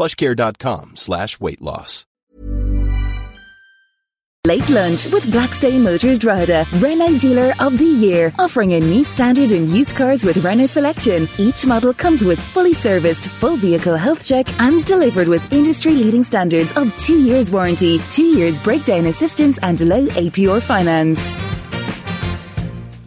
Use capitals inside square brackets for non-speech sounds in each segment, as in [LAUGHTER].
plushcare.com slash weight loss. Late lunch with Blackstone Motors Drogheda, Renault Dealer of the Year, offering a new standard in used cars with Renault selection. Each model comes with fully serviced, full vehicle health check and delivered with industry-leading standards of two years warranty, two years breakdown assistance and low APR finance.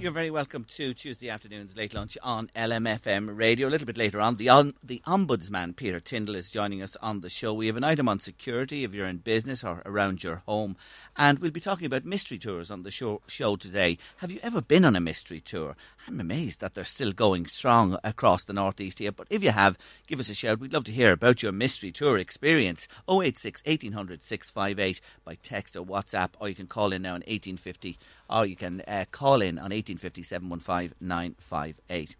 You're very welcome to Tuesday afternoon's late lunch on LMFM radio. A little bit later on, the the ombudsman Peter Tyndall is joining us on the show. We have an item on security if you're in business or around your home, and we'll be talking about mystery tours on the show, show today. Have you ever been on a mystery tour? I'm amazed that they're still going strong across the northeast here. But if you have, give us a shout. We'd love to hear about your mystery tour experience. 086 1800 658 by text or WhatsApp, or you can call in now on 1850 or you can uh, call in on 1850 715 958.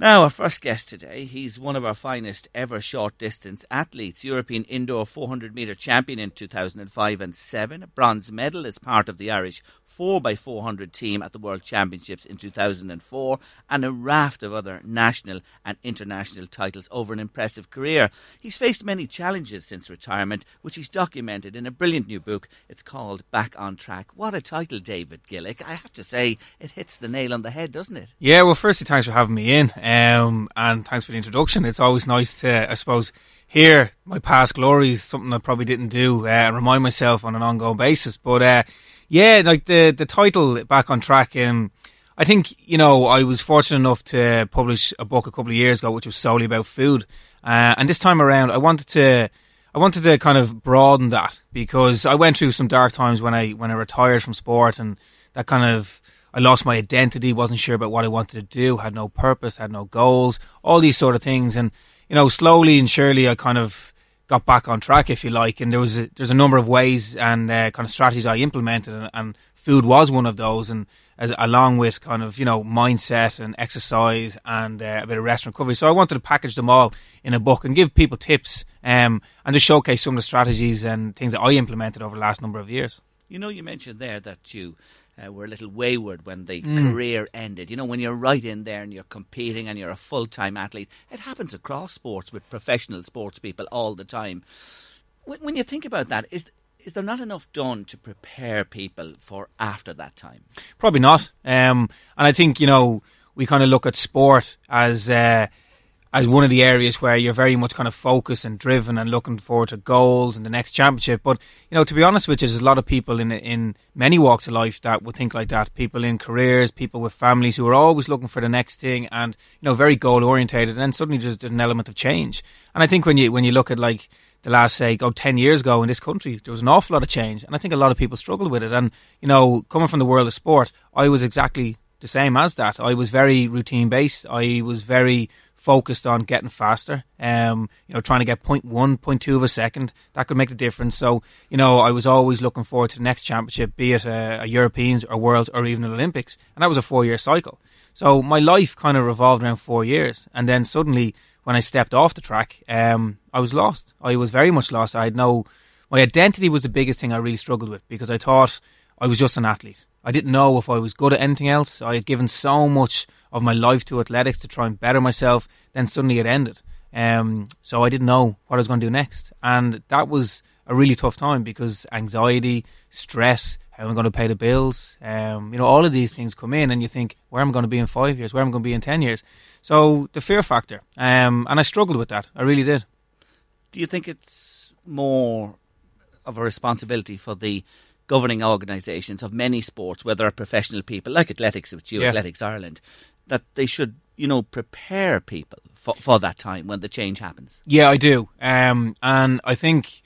Now, our first guest today, he's one of our finest ever short distance athletes, European indoor 400 metre champion in 2005 and 7, a bronze medal as part of the Irish 4x400 team at the World Championships in 2004, and a raft of other national and international titles over an impressive career. He's faced many challenges since retirement, which he's documented in a brilliant new book. It's called Back on Track. What a title, David Gillick. I have to say, it hits the nail on the head, doesn't it? Yeah, well, firstly, thanks for having me in, um, and thanks for the introduction. It's always nice to, I suppose, hear my past glories, something I probably didn't do, uh, remind myself on an ongoing basis. But uh, yeah, like the the title back on track. Um, I think you know I was fortunate enough to publish a book a couple of years ago, which was solely about food. Uh, and this time around, I wanted to I wanted to kind of broaden that because I went through some dark times when I when I retired from sport, and that kind of I lost my identity, wasn't sure about what I wanted to do, had no purpose, had no goals, all these sort of things, and you know slowly and surely I kind of got back on track, if you like. And there was a, there's a number of ways and uh, kind of strategies I implemented, and, and food was one of those. And as, along with kind of you know mindset and exercise and uh, a bit of rest and recovery. So I wanted to package them all in a book and give people tips um, and just showcase some of the strategies and things that I implemented over the last number of years. You know, you mentioned there that you uh, were a little wayward when the mm. career ended. You know, when you're right in there and you're competing and you're a full time athlete, it happens across sports with professional sports people all the time. When, when you think about that, is is there not enough done to prepare people for after that time? Probably not. Um, and I think you know we kind of look at sport as. Uh, as one of the areas where you're very much kind of focused and driven and looking forward to goals and the next championship. But you know, to be honest with you, there's a lot of people in in many walks of life that would think like that. People in careers, people with families who are always looking for the next thing and you know very goal orientated. And then suddenly there's, an element of change. And I think when you when you look at like the last say go 10 years ago in this country there was an awful lot of change and I think a lot of people struggled with it and you know coming from the world of sport I was exactly the same as that I was very routine based I was very focused on getting faster. Um, you know, trying to get point one, point two of a second that could make a difference. So, you know, I was always looking forward to the next championship, be it a, a Europeans or Worlds or even an Olympics, and that was a four-year cycle. So my life kind of revolved around four years, and then suddenly when I stepped off the track, um, I was lost. I was very much lost. I had no. My identity was the biggest thing I really struggled with because I thought I was just an athlete. I didn't know if I was good at anything else. I had given so much of my life to athletics to try and better myself. Then suddenly it ended. Um, so I didn't know what I was going to do next. And that was a really tough time because anxiety, stress, how am I going to pay the bills? Um, you know, all of these things come in and you think, where am I going to be in five years? Where am I going to be in 10 years? So the fear factor. Um, and I struggled with that. I really did. Do you think it's more of a responsibility for the governing organisations of many sports, are professional people like athletics, which you Yeah. Athletics Ireland, that they should you know prepare people for, for that time when the change happens. Yeah, I do. Um, and I think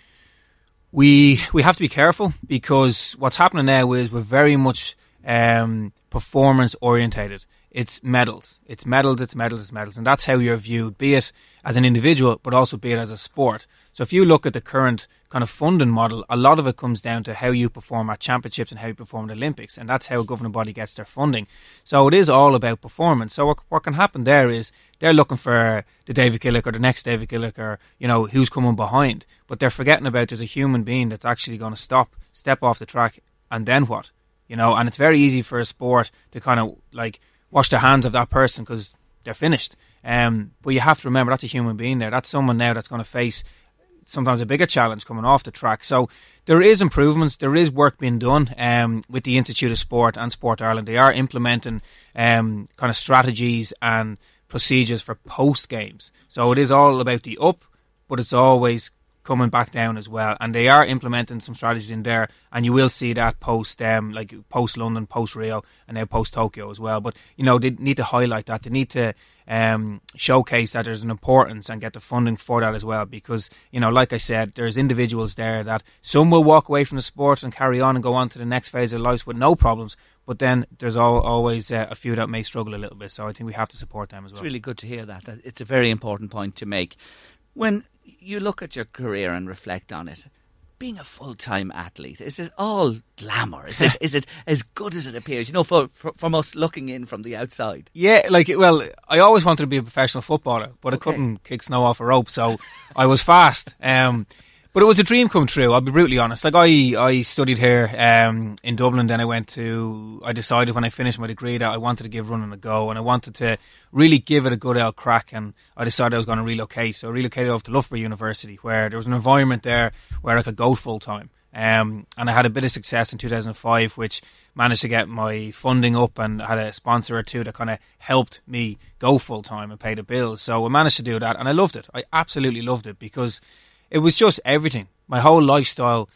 we we have to be careful because what's happening now is we're very much um, performance orientated. It's medals, it's medals, it's medals, it's medals, and that's how you're viewed, be it as an individual, but also be it as a sport. So if you look at the current kind of funding model, a lot of it comes down to how you perform at championships and how you perform at Olympics, and that's how a governing body gets their funding. So it is all about performance. So what, what can happen there is they're looking for the David Gillick or the next David Gillick or you know who's coming behind, but they're forgetting about there's a human being that's actually going to stop, step off the track, and then what? You know, and it's very easy for a sport to kind of like wash the hands of that person because they're finished. Um, but you have to remember that's a human being there. That's someone now that's going to face sometimes a bigger challenge coming off the track. So there is improvements, there is work being done um, with the Institute of Sport and Sport Ireland. They are implementing um, kind of strategies and procedures for post games. So it is all about the up, but it's always coming back down as well. And they are implementing some strategies in there, and you will see that post um, like post London, post Rio, and now post Tokyo as well. But you know they need to highlight that. They need to um, showcase that there's an importance and get the funding for that as well. Because you know, like I said, there's individuals there that some will walk away from the sport and carry on and go on to the next phase of life with no problems. But then there's all, always uh, a few that may struggle a little bit. So I think we have to support them as well. It's really good to hear that. That- It's a very important point to make. When you look at your career and reflect on it, being a full time athlete, is it all glamour? Is it [LAUGHS] is it as good as it appears? You know, for, for from us looking in from the outside. Yeah, like well, I always wanted to be a professional footballer, but I couldn't kick snow off a rope, so I was fast. Um, but it was a dream come true. I'll be brutally honest. Like I, I studied here um, in Dublin. Then I went to. I decided when I finished my degree that I wanted to give running a go, and I wanted to really give it a good old crack. And I decided I was going to relocate. So I relocated off to Loughborough University, where there was an environment there where I could go full time. Um, and I had a bit of success in 2005, which managed to get my funding up and had a sponsor or two that kind of helped me go full time and pay the bills. So I managed to do that and I loved it. I absolutely loved it because it was just everything. My whole lifestyle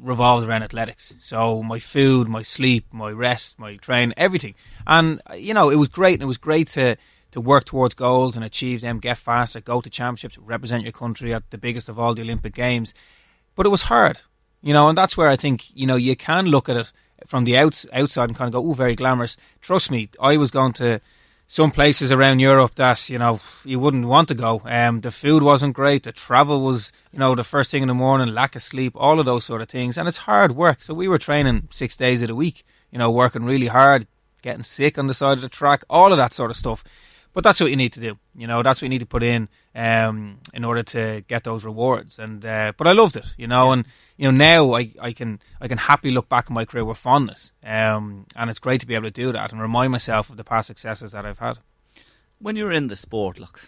revolved around athletics. So my food, my sleep, my rest, my train, everything. And, uh, you know, it was great and it was great to, to work towards goals and achieve them, get faster, go to championships, represent your country at the biggest of all the Olympic Games. But it was hard, you know, and that's where I think, you know, you can look at it from the outs- outside and kind of go, oh, very glamorous. Trust me, I was going to some places around Europe that, you know, you wouldn't want to go. Um, the food wasn't great. The travel was, you know, the first thing in the morning, lack of sleep, all of those sort of things. And it's hard work. So we were training six days of the week, you know, working really hard, getting sick on the side of the track, all of that sort of stuff. But that's what you need to do. You know, that's what you need to put in um, in order to get those rewards. And uh, but I loved it. You know, and you know now I, I can I can happily look back on my career with fondness. Um, and it's great to be able to do that and remind myself of the past successes that I've had. When you're in the sport, look,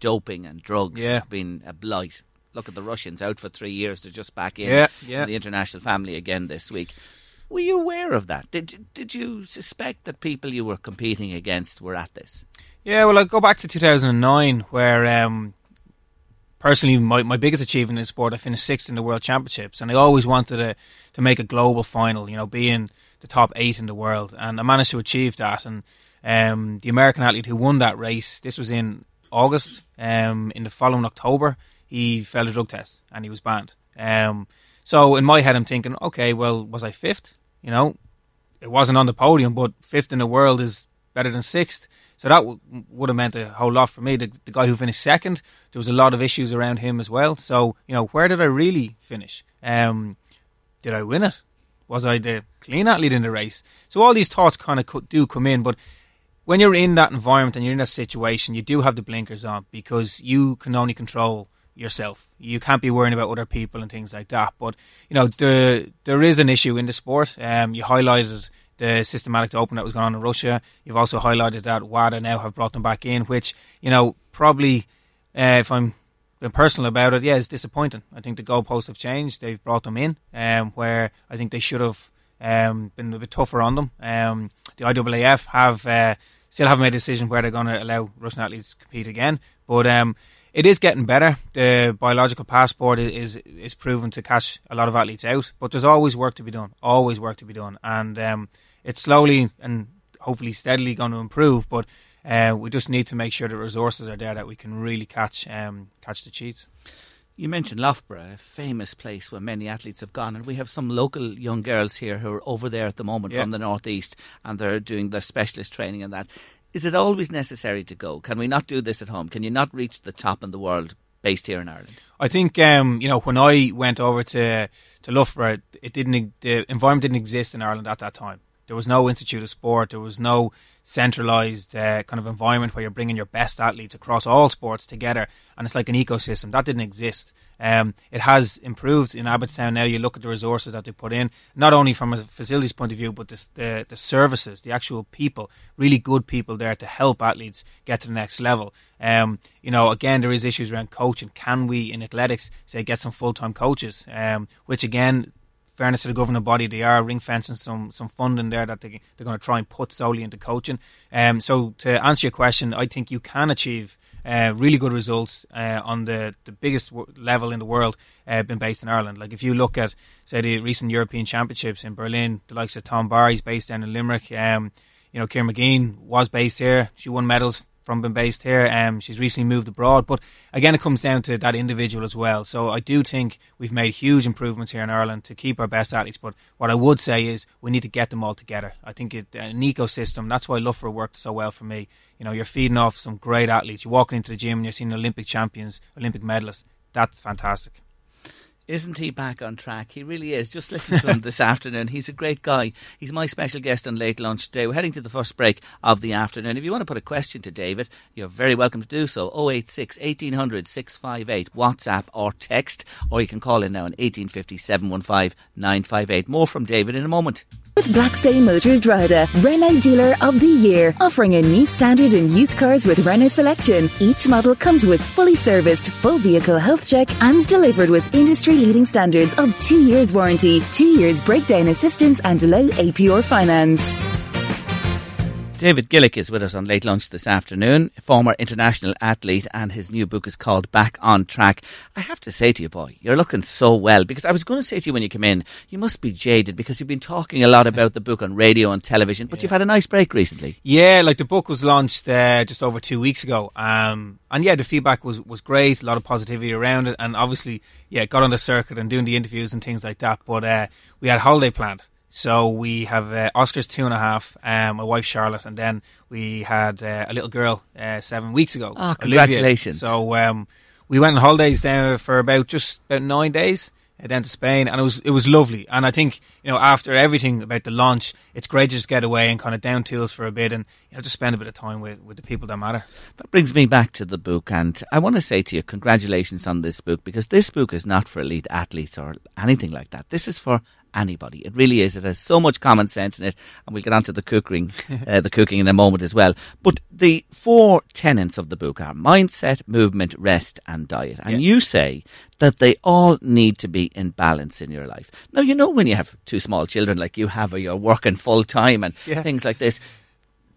doping and drugs Yeah. have been a blight. Look at the Russians out for three years. They're just back in Yeah, yeah. the international family again this week. Were you aware of that? Did did you suspect that people you were competing against were at this? Yeah, well, I go back to 2009, where um, personally my, my biggest achievement in sport, I finished sixth in the World Championships, and I always wanted to to make a global final. You know, be in the top eight in the world, and I managed to achieve that. And um, the American athlete who won that race, this was in August. Um, in the following October, he failed a drug test and he was banned. Um, so in my head, I'm thinking, okay, well, was I fifth? You know, it wasn't on the podium, but fifth in the world is better than sixth. So that w- would have meant a whole lot for me. The, the guy who finished second, there was a lot of issues around him as well. So you know, where did I really finish? Um, did I win it? Was I the clean athlete in the race? So all these thoughts kind of co- do come in, but when you're in that environment and you're in that situation, you do have the blinkers on because you can only control yourself. You can't be worrying about other people and things like that. But you know, the there is an issue in the sport. Um, you highlighted the systematic doping that was going on in Russia. You've also highlighted that WADA now have brought them back in, which you know probably, uh, if I'm being personal about it, yeah, it's disappointing. I think the goalposts have changed. They've brought them in, um, where I think they should have um, been a bit tougher on them. Um, the IAAF have uh, still haven't made a decision where they're going to allow Russian athletes to compete again, but um, it is getting better. The biological passport is is proven to catch a lot of athletes out, but there's always work to be done. Always work to be done, and um, it's slowly and hopefully steadily going to improve. But uh, we just need to make sure the resources are there that we can really catch um, catch the cheats. You mentioned Loughborough, a famous place where many athletes have gone, and we have some local young girls here who are over there at the moment yeah. from the northeast, and they're doing their specialist training and that. Is it always necessary to go? Can we not do this at home? Can you not reach the top in the world based here in Ireland? I think um, you know when I went over to to Loughborough, it didn't the environment didn't exist in Ireland at that time. There was no institute of sport. There was no centralized uh, kind of environment where you're bringing your best athletes across all sports together, and it's like an ecosystem that didn't exist. Um, it has improved in Abbotstown now. You look at the resources that they put in, not only from a facilities point of view, but the, the, the services, the actual people, really good people there to help athletes get to the next level. Um, you know, again, there is issues around coaching. Can we in athletics say get some full time coaches? Um, which again, fairness to the governing body, they are ring fencing some some funding there that they, they're going to try and put solely into coaching. Um, so to answer your question, I think you can achieve uh, really good results uh, on the, the biggest w- level in the world uh, been based in Ireland. Like if you look at say the recent European Championships in Berlin, the likes of Tom Barr's based down in Limerick. Um, you know, Ciara Mageean was based here. She won medals from being based here. Um, she's recently moved abroad, but again, it comes down to that individual as well. So I do think we've made huge improvements here in Ireland to keep our best athletes. But what I would say is we need to get them all together. I think it, an ecosystem. That's why Loughborough worked so well for me. You know, you're feeding off some great athletes. You're walking into the gym and you're seeing Olympic champions, Olympic medalists. That's fantastic. Isn't he back on track? He really is. Just listen to him [LAUGHS] this afternoon. He's a great guy. He's my special guest on Late Lunch today. We're heading to the first break of the afternoon. If you want to put a question to David, you're very welcome to do so. 086 1800 658, WhatsApp or text, or you can call in now on 1850 715 958. More from David in a moment. With Blackstone Motors Drogheda, Renault Dealer of the Year, offering a new standard in used cars with Renault selection. Each model comes with fully serviced, full vehicle health check and delivered with industry-leading standards of two years warranty, two years breakdown assistance and low APR finance. David Gillick is with us on Late Lunch this afternoon, former international athlete, and his new book is called Back on Track. I have to say to you, boy, you're looking so well because I was going to say to you when you came in, you must be jaded because you've been talking a lot about the book on radio and television, but yeah. you've had a nice break recently. Yeah, like the book was launched uh, just over two weeks ago, um, and yeah, the feedback was was great, a lot of positivity around it, and obviously, yeah, got on the circuit and doing the interviews and things like that. But uh, we had holiday planned. So we have uh, Oscar's two and a half, um, my wife Charlotte, and then we had uh, a little girl uh, seven weeks ago. Oh, congratulations! Olivia. So um, we went on holidays there for about just about nine days. Uh, down to Spain, and it was it was lovely. And I think you know after everything about the launch, it's great to just get away and kind of down tools for a bit, and you know just spend a bit of time with with the people that matter. That brings me back to the book, and I want to say to you, congratulations on this book because this book is not for elite athletes or anything like that. This is for anybody. It really is. It has so much common sense in it, and we'll get on to the cooking, [LAUGHS] uh, the cooking in a moment as well. But the four tenets of the book are mindset, movement, rest, and diet. And yeah. you say that they all need to be in balance in your life. Now, you know when you have two small children like you have, or you're working full time and yeah. things like this.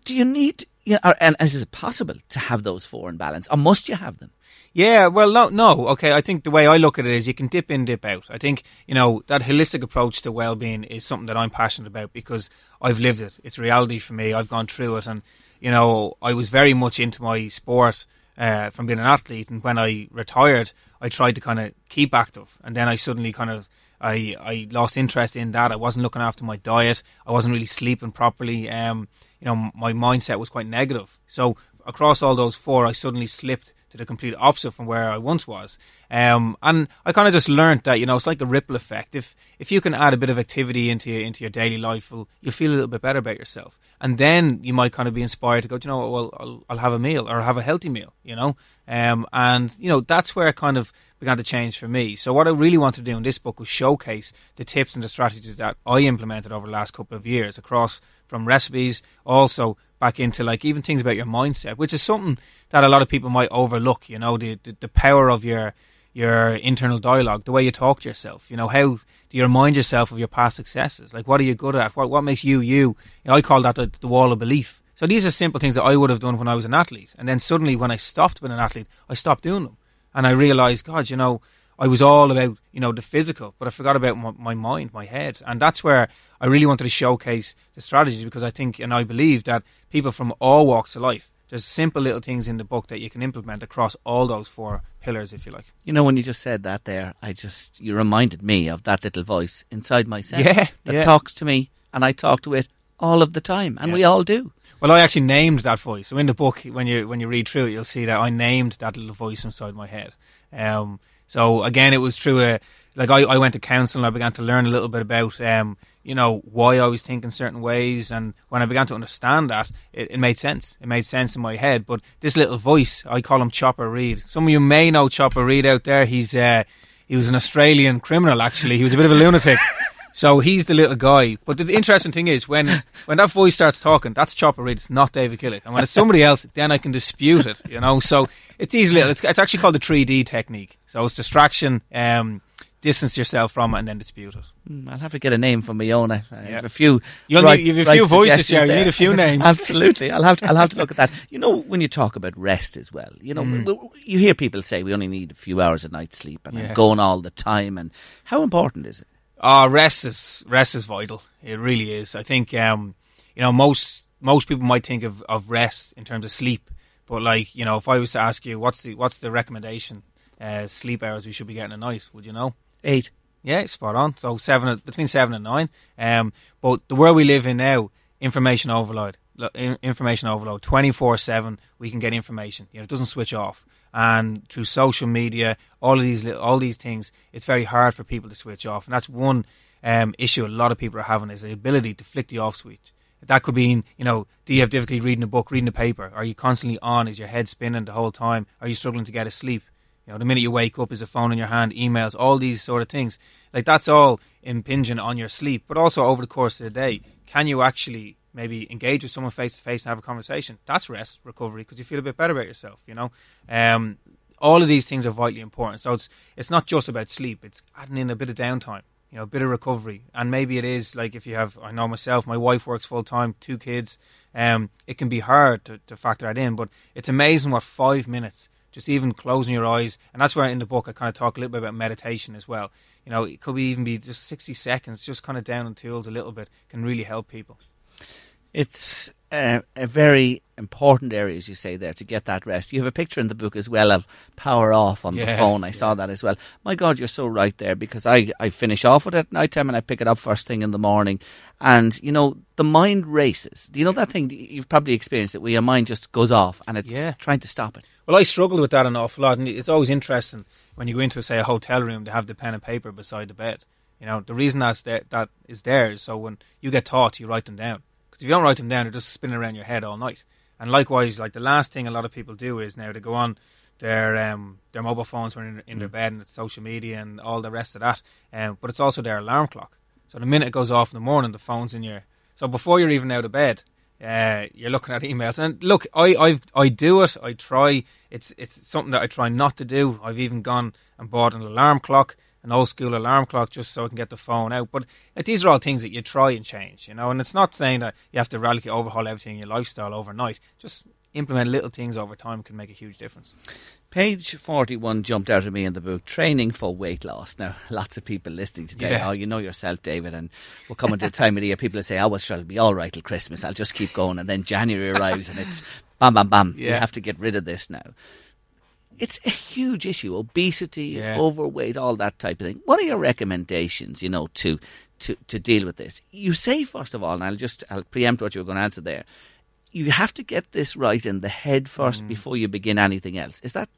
Do you need, you know, and is it possible to have those four in balance, or must you have them? Yeah, well, no, no. Okay, I think the way I look at it is you can dip in, dip out. I think you know that holistic approach to well-being is something that I'm passionate about because I've lived it. It's reality for me. I've gone through it, and you know, I was very much into my sport uh, from being an athlete, and when I retired, I tried to kind of keep active, and then I suddenly kind of I I lost interest in that. I wasn't looking after my diet. I wasn't really sleeping properly. Um, you know, my mindset was quite negative. So across all those four, I suddenly slipped to the complete opposite from where I once was. Um, and I kind of just learned that you know it's like a ripple effect. If if you can add a bit of activity into your, into your daily life, well, you'll feel a little bit better about yourself, and then you might kind of be inspired to go. you know what? Well, I'll, I'll have a meal or have a healthy meal. You know, um, and you know that's where it kind of began to change for me. So what I really wanted to do in this book was showcase the tips and the strategies that I implemented over the last couple of years across from recipes, also back into like even things about your mindset, which is something that a lot of people might overlook. You know, the the, the power of your your internal dialogue, the way you talk to yourself. You know, how do you remind yourself of your past successes? Like, what are you good at? What what makes you you? you know, I call that the, the wall of belief. So these are simple things that I would have done when I was an athlete, and then suddenly when I stopped being an athlete, I stopped doing them. and I realised, God, you know, I was all about you know the physical, but I forgot about my, my, mind, my head, and that's where I really wanted to showcase the strategies because I think and I believe that people from all walks of life. There's simple little things in the book that you can implement across all those four pillars, if you like. You know, when you just said that there, I just you reminded me of that little voice inside myself yeah, that yeah. talks to me, and I talk to it all of the time, and Yeah. we all do. Well, I actually named that voice. So in the book, when you when you read through it, you'll see that I named that little voice inside my head. Um, so again, it was through a like I, I went to counsel and I began to learn a little bit about um, you know why I was thinking certain ways, and when I began to understand that, it, it made sense. It made sense in my head. But this little voice, I call him Chopper Read. Some of you may know Chopper Read out there. He's uh, he was an Australian criminal. Actually, he was a bit of a lunatic. [LAUGHS] So he's the little guy. But the interesting thing is when when that voice starts talking, that's Chopper Read. It's not David Gillick. And when it's somebody else, then I can dispute it. You know. So it's these little. It's, it's actually called the three D technique. So it's distraction, um, distance yourself from it, and then dispute it. Mm, I'll have to get a name for my own. I I Yeah. have a few. You'll right- need, you have a right few voices, Jerry. You need a few names. [LAUGHS] Absolutely, I'll have to, I'll have to look at that. You know, when you talk about rest as well, you know, Mm. you hear people say we only need a few hours of night sleep, and Yeah. I'm going all the time. And how important is it? Oh, rest is rest is vital. It really is. I think um, you know most most people might think of, of rest in terms of sleep, but like you know, if I was to ask you what's the what's the recommendation uh, sleep hours we should be getting a night, would you know? Eight. Yeah, spot on. So seven between seven and nine. Um, but the world we live in now, information overload, information overload, twenty four seven. We can get information. You know, it doesn't switch off. And through social media, all of these all these things, it's very hard for people to switch off. And that's one um, issue a lot of people are having is the ability to flick the off switch. That could mean, you know, do you have difficulty reading a book, reading a paper? Are you constantly on? Is your head spinning the whole time? Are you struggling to get a sleep? You know, the minute you wake up, is a phone in your hand, emails, all these sort of things. Like that's all impinging on your sleep, but also over the course of the day, can you actually maybe engage with someone face to face and have a conversation? That's rest recovery because you feel a bit better about yourself. You know, um, all of these things are vitally important. So it's it's not just about sleep; it's adding in a bit of downtime. You know, a bit of recovery, and maybe it is like if you have. I know myself. My wife works full time, two kids. Um, it can be hard to, to factor that in, but it's amazing what five minutes just even closing your eyes, and that's where in the book I kind of talk a little bit about meditation as well. You know, it could be even be just sixty seconds, just kind of down on tools a little bit, can really help people. It's uh, a very important area, as you say there, to get that rest. You have a picture in the book as well of power off on the phone. I saw that as well. My God, you're so right there because I, I finish off with it at night time and I pick it up first thing in the morning. And, you know, the mind races. Do you know that thing? You've probably experienced it where your mind just goes off and it's Yeah. trying to stop it. Well, I struggle with that an awful lot, and it's always interesting when you go into, say, a hotel room to have the pen and paper beside the bed. You know, the reason that's there, that is there is so when you get thoughts, you write them down. Because if you don't write them down, they're just spinning around your head all night. And likewise, like the last thing a lot of people do is now to go on their um, their mobile phones when in, in their bed and it's social media and all the rest of that. Um, but it's also their alarm clock. So the minute it goes off in the morning, the phone's in your. So before you're even out of bed, uh, you're looking at emails. And look, I I I do it. I try. It's it's something that I try not to do. I've even gone and bought an alarm clock, an old school alarm clock, just so I can get the phone out. But like, these are all things that you try and change, you know. And it's not saying that you have to radically overhaul everything in your lifestyle overnight. Just implement little things over time can make a huge difference. Page 41 jumped out at me in the book, Training for Weight Loss. Now, [LAUGHS] lots of people listening today, Yeah. oh, you know yourself, David, and we're coming to a time of the year, people say, oh, well, sure, it'll be all right till Christmas. I'll just keep going. And then January arrives and it's bam, bam, bam. You have to get rid of this now. It's a huge issue. Obesity, Yeah. overweight, all that type of thing. What are your recommendations, you know, to, to, to deal with this? You say, first of all, and I'll just I'll preempt what you were going to answer there, you have to get this right in the head first Mm. before you begin anything else. Is that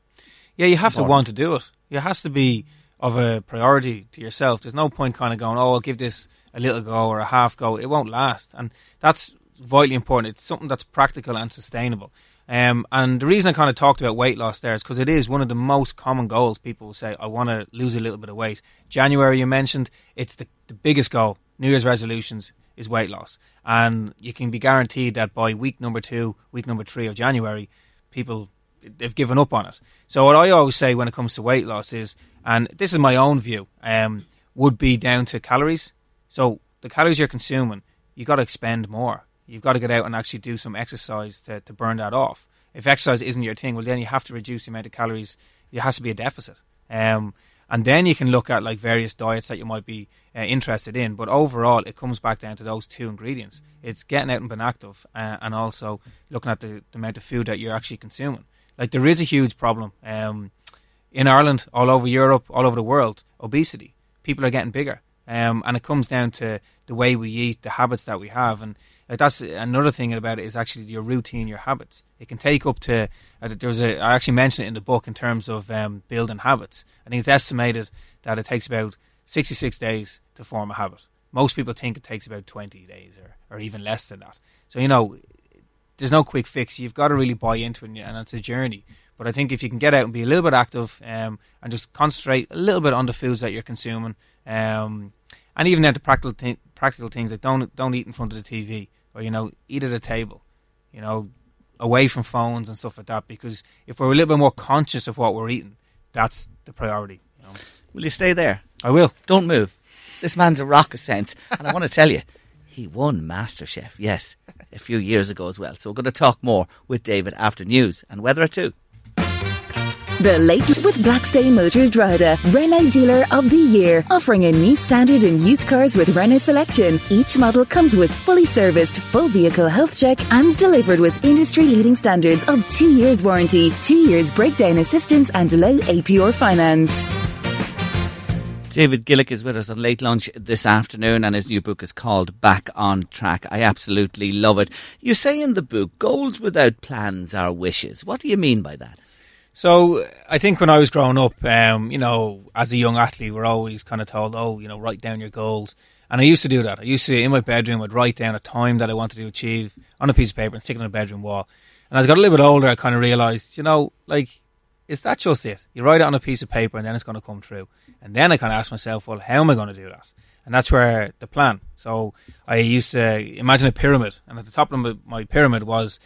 Yeah, you have to want to do it. It has to be of a priority to yourself. There's no point kind of going, oh, I'll give this a little go or a half go. It won't last. And that's vitally important. It's something that's practical and sustainable. Um, and the reason I kind of talked about weight loss there is because it is one of the most common goals. People will say, I want to lose a little bit of weight. January, you mentioned, it's the, the biggest goal. New Year's resolutions is weight loss. And you can be guaranteed that by week number two, week number three of January, people they've given up on it. So what I always say when it comes to weight loss is, and this is my own view, um, would be down to calories. So the calories you're consuming, you got to expend more. You've got to get out and actually do some exercise to, to burn that off. If exercise isn't your thing, well then you have to reduce the amount of calories It has to be a deficit. Um, and then you can look at like various diets that you might be uh, interested in. But overall, it comes back down to those two ingredients: it's getting out and being active, uh, and also looking at the, the, amount of food that you're actually consuming. Like there is a huge problem um, in Ireland, all over Europe, all over the world: obesity. People are getting bigger, um, and it comes down to the way we eat, the habits that we have, and like that's another thing about it is actually your routine, your habits. It can take up to uh, there's a I actually mentioned it in the book in terms of um, building habits. I think it's estimated that it takes about 66 days to form a habit. Most people think it takes about 20 days or, or even less than that. So you know, there's no quick fix. You've got to really buy into it, and it's a journey. But I think if you can get out and be a little bit active um, and just concentrate a little bit on the foods that you're consuming, um, and even then the practical th- practical things like don't don't eat in front of the TV or you know eat at a table, you know, away from phones and stuff like that. Because if we're a little bit more conscious of what we're eating, that's the priority. You know? Will you stay there? I will. Don't move. This man's a rock of sense, and I want to tell you, he won MasterChef. Yes, a few years ago as well. So we're going to talk more with David after news and weather too. The Late with Blackstone Motors Drogheda, Renault Dealer of the Year, offering a new standard in used cars with Renault selection. Each model comes with fully serviced, full vehicle health check and delivered with industry leading standards of two years warranty, two years breakdown assistance and low APR finance. David Gillick is with us on Late Lunch this afternoon, and his new book is called Back on Track. I absolutely love it. You say in the book, goals without plans are wishes. What do you mean by that? So I think when I was growing up, um, you know, as a young athlete, we're always kind of told, oh, you know, write down your goals. And I used to do that. I used to, in my bedroom, I'd write down a time that I wanted to achieve on a piece of paper and stick it on the bedroom wall. And as I got a little bit older, I kind of realised, you know, like, is that just it? You write it on a piece of paper and then it's going to come true. And then I kind of asked myself, well, how am I going to do that? And that's where the plan. So I used to imagine a pyramid. And at the top of my pyramid was,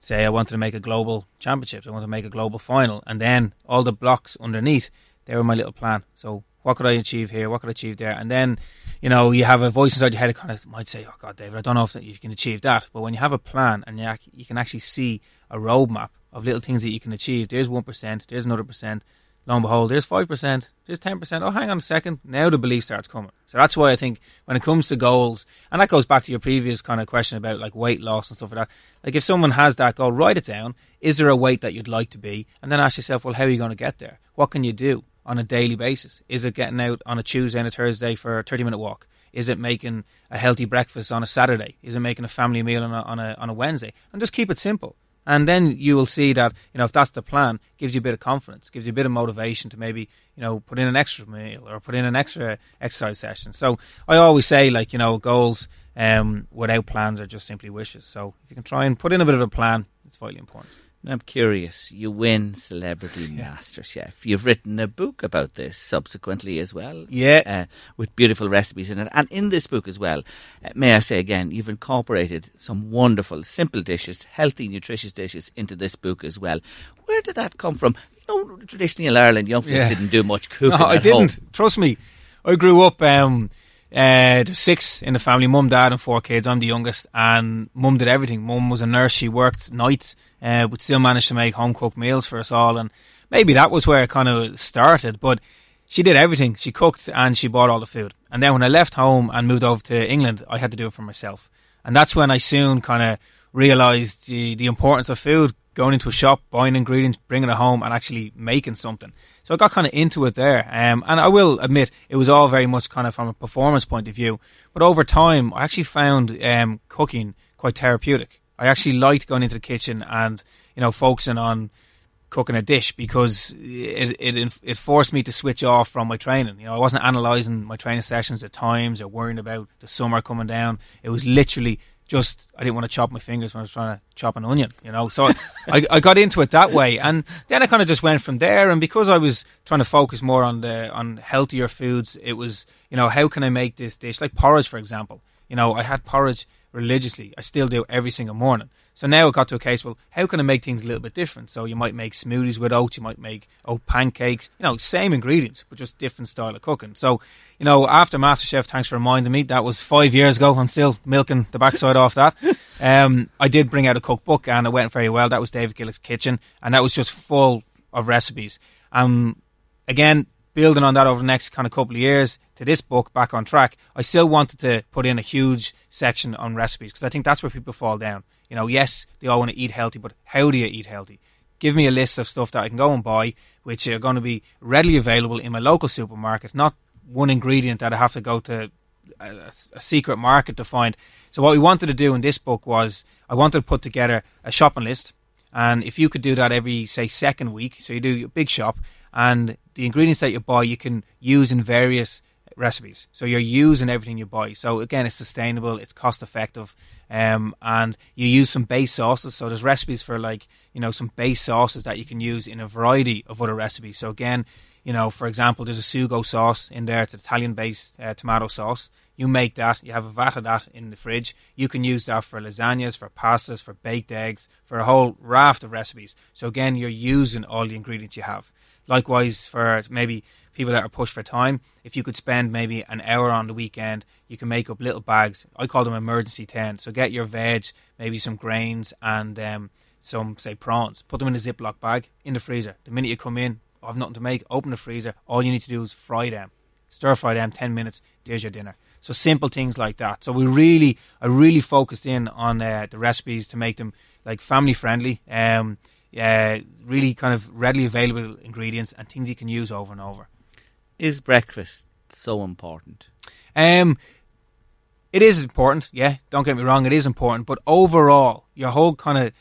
say I wanted to make a global championships, I wanted to make a global final, and then all the blocks underneath, they were my little plan. So what could I achieve here? What could I achieve there? And then, you know, you have a voice inside your head that kind of might say, "Oh God, David, I don't know if you can achieve that." But when you have a plan and you, you can actually see a roadmap of little things that you can achieve, there's one percent, there's another percent, lo and behold, there's 5%, there's 10%. Oh, hang on a second. Now the belief starts coming. So that's why I think when it comes to goals, and that goes back to your previous kind of question about like weight loss and stuff like that. Like if someone has that goal, write it down. Is there a weight that you'd like to be? And then ask yourself, well, how are you going to get there? What can you do on a daily basis? Is it getting out on a Tuesday and a Thursday for a 30 minute walk? Is it making a healthy breakfast on a Saturday? Is it making a family meal on a, on a, on a Wednesday? And just keep it simple. And then you will see that, you know, if that's the plan, gives you a bit of confidence, gives you a bit of motivation to maybe, you know, put in an extra meal or put in an extra exercise session. So I always say, like, you know, goals um, without plans are just simply wishes. So if you can try and put in a bit of a plan, it's vitally important. I'm curious. You win Celebrity yeah. Master Chef. You've written a book about this subsequently as well. Yeah. Uh, with beautiful recipes in it. And in this book as well, uh, may I say again, you've incorporated some wonderful, simple dishes, healthy, nutritious dishes into this book as well. Where did that come from? You know, traditionally in Ireland, young folks yeah. didn't do much cooking. [LAUGHS] No, I didn't. Home. Trust me. I grew up. Um, uh, there's six in the family, mum, dad, and four kids. I'm the youngest, and mum did everything. Mum was a nurse; she worked nights, uh, but still managed to make home cooked meals for us all. And maybe that was where it kind of started. But she did everything. She cooked and she bought all the food. And then when I left home and moved over to England, I had to do it for myself. And that's when I soon kind of realised the, the importance of food. Going into a shop, buying ingredients, bringing it home, and actually making something. So I got kind of into it there. Um, and I will admit, it was all very much kind of from a performance point of view. But over time, I actually found um, cooking quite therapeutic. I actually liked going into the kitchen and, you know, focusing on cooking a dish because it, it it forced me to switch off from my training. You know, I wasn't analysing my training sessions at times or worrying about the summer coming down. It was literally just I didn't want to chop my fingers when I was trying to chop an onion, you know. So I, I got into it that way, and then I kind of just went from there. And because I was trying to focus more on the on healthier foods, it was you know how can I make this dish like porridge, for example. You know, I had porridge religiously. I still do every single morning. So now it got to a case, well, how can I make things a little bit different? So you might make smoothies with oats, you might make oat pancakes, you know, same ingredients, but just different style of cooking. So, you know, after MasterChef, thanks for reminding me, that was five years ago. I'm still milking the backside off that. [LAUGHS] Um, I did bring out a cookbook and it went very well. That was David Gillick's Kitchen and that was just full of recipes. Um, again, building on that over the next kind of couple of years to this book, Back on Track, I still wanted to put in a huge section on recipes because I think that's where people fall down. You know, yes, they all want to eat healthy, but how do you eat healthy? Give me a list of stuff that I can go and buy, which are going to be readily available in my local supermarket, not one ingredient that I have to go to a, a, secret market to find. So what we wanted to do in this book was I wanted to put together a shopping list, and if you could do that every say second week, so you do your big shop, and the ingredients that you buy you can use in various recipes. So you're using everything you buy. So again, it's sustainable, it's cost effective, um, and you use some base sauces. So there's recipes for like you know some base sauces that you can use in a variety of other recipes. So again, you know, for example, there's a sugo sauce in there. It's an Italian-based uh, tomato sauce. You make that. You have a vat of that in the fridge. You can use that for lasagnas, for pastas, for baked eggs, for a whole raft of recipes. So again, you're using all the ingredients you have. Likewise, for maybe people that are pushed for time, if you could spend maybe an hour on the weekend, you can make up little bags. I call them emergency tents. So get your veg, maybe some grains, and um, some say prawns. Put them in a Ziploc bag in the freezer. The minute you come in, I've nothing to make. Open the freezer. All you need to do is fry them. Stir fry them. Ten minutes. There's your dinner. So simple things like that. So we really, I really focused in on uh, the recipes to make them like family friendly. Um, yeah, really kind of readily available ingredients and things you can use over and over. Is breakfast so important? Um, it is important. Yeah, don't get me wrong. It is important, but overall, your whole kind of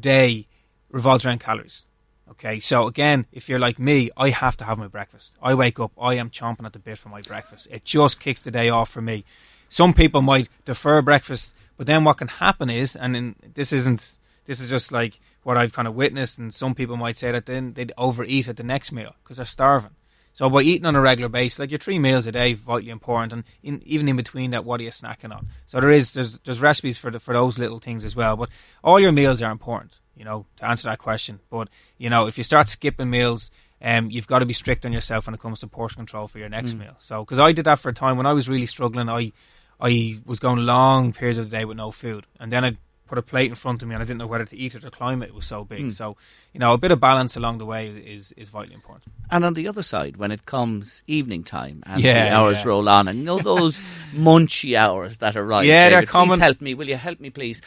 day revolves around calories. Okay, so again, if you're like me, I have to have my breakfast. I wake up, I am chomping at the bit for my breakfast. It just kicks the day off for me. Some people might defer breakfast, but then what can happen is, and in, this isn't, this is just like what I've kind of witnessed, and some people might say that then they'd overeat at the next meal because they're starving. So by eating on a regular basis, like your three meals a day, vitally important, and in, even in between that, what are you snacking on? So there is there's there's recipes for the, for those little things as well. But all your meals are important you know, to answer that question. But, you know, if you start skipping meals, um, you've got to be strict on yourself when it comes to portion control for your next mm. meal. So, because I did that for a time when I was really struggling, I I was going long periods of the day with no food, and then I'd put a plate in front of me and I didn't know whether to eat it or climb it. It was so big. Mm. So, you know, a bit of balance along the way is, is vitally important. And on the other side, when it comes evening time and yeah, the hours yeah. roll on, and you know those [LAUGHS] munchy hours that arrive. Yeah, David, they're coming. help me, will you help me, please?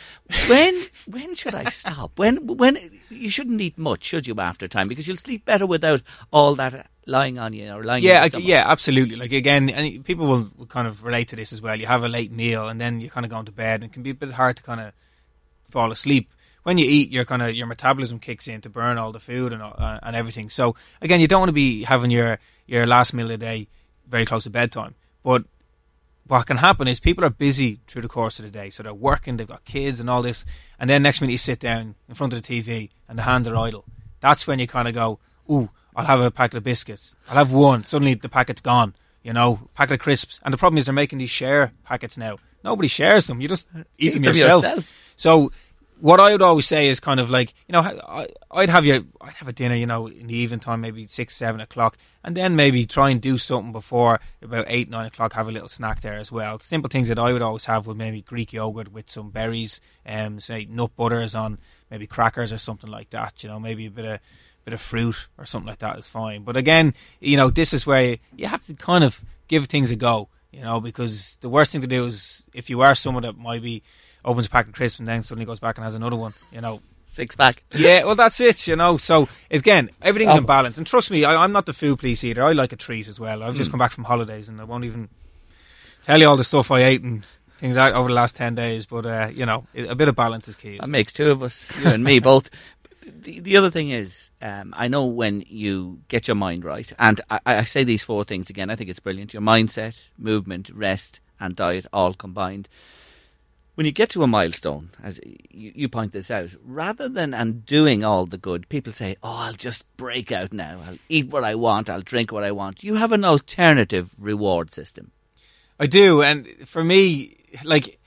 When [LAUGHS] when should I stop? When when you shouldn't eat much, should you? After time, because you'll sleep better without all that lying on you or lying. Yeah, yeah, absolutely. Like again, and people will, will kind of relate to this as well. You have a late meal and then you're kind of go to bed, and it can be a bit hard to kind of fall asleep. When you eat, your kind of your metabolism kicks in to burn all the food and uh, and everything. So again, you don't want to be having your your last meal of the day very close to bedtime. But what can happen is people are busy through the course of the day, so they're working, they've got kids and all this, and then next minute you sit down in front of the TV and the hands are idle. That's when you kind of go, "Ooh, I'll have a packet of biscuits. I'll have one." Suddenly the packet's gone. You know, packet of crisps. And the problem is they're making these share packets now. Nobody shares them. You just eat, eat them, them yourself. yourself. So what I would always say is kind of like you know I, I'd have your I'd have a dinner you know in the evening time maybe six seven o'clock and then maybe try and do something before about eight nine o'clock have a little snack there as well. Simple things that I would always have would maybe Greek yogurt with some berries um say nut butters on maybe crackers or something like that you know maybe a bit of bit of fruit or something like that is fine. But again you know this is where you, you have to kind of give things a go you know because the worst thing to do is if you are someone that might be opens a pack of crisps and then suddenly goes back and has another one. You know, six pack. Yeah, well, that's it. You know, so again, everything's um, in balance. And trust me, I, am not the food police either. I like a treat as well. I've just mm. come back from holidays and I won't even tell you all the stuff I ate and things like over the last ten days. But uh, you know, a bit of balance is key. That makes two of us, you and me [LAUGHS] both. The, the other thing is, um, I know when you get your mind right, and I, I say these four things again. I think it's brilliant: your mindset, movement, rest, and diet all combined when you get to a milestone, as you, point this out, rather than undoing all the good, people say, "Oh, I'll just break out now. I'll eat what I want. I'll drink what I want." You have an alternative reward system. I do, and for me, like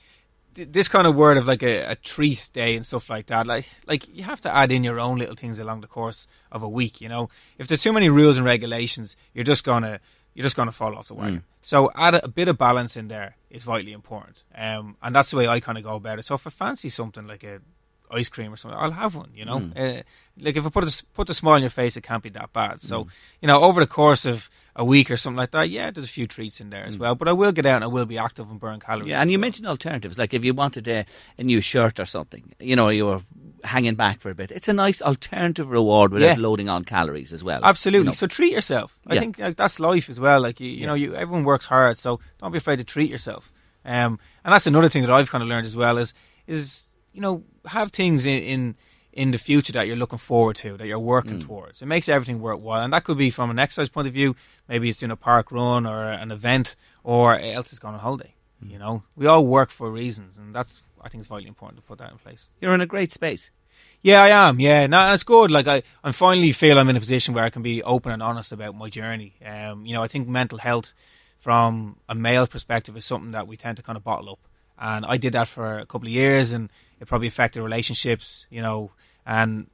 this kind of word of like a, a, treat day and stuff like that, like like you have to add in your own little things along the course of a week. You know, if there's too many rules and regulations, you're just gonna you're just gonna fall off the wagon. Mm. So add a, a, bit of balance in there is vitally important, um, and that's the way I kind of go about it. So if I fancy something like a ice cream or something, I'll have one. You know, mm. uh, like if I put a, put a smile on your face, it can't be that bad. So mm. you know, over the course of a week or something like that, yeah, there's a few treats in there as mm. well. But I will get out and I will be active and burn calories. Yeah, and you well. mentioned alternatives, like if you wanted a, a new shirt or something, you know, you were hanging back for a bit. It's a nice alternative reward without yeah. loading on calories as well. Absolutely. You know? So treat yourself. I yeah. think like, that's life as well. Like you, you yes. know, you everyone works hard, so don't be afraid to treat yourself. Um, and that's another thing that I've kind of learned as well is is you know have things in, in in the future that you're looking forward to, that you're working mm. towards. It makes everything worthwhile, and that could be from an exercise point of view. Maybe it's doing a park run or an event, or else it's going on holiday. Mm. You know, we all work for reasons, and that's I think it's vitally important to put that in place. You're in a great space. Yeah, I am. Yeah, no, and it's good. Like I, I finally feel I'm in a position where I can be open and honest about my journey. Um, you know, I think mental health, from a male perspective, is something that we tend to kind of bottle up, and I did that for a couple of years, and it probably affected relationships. You know, and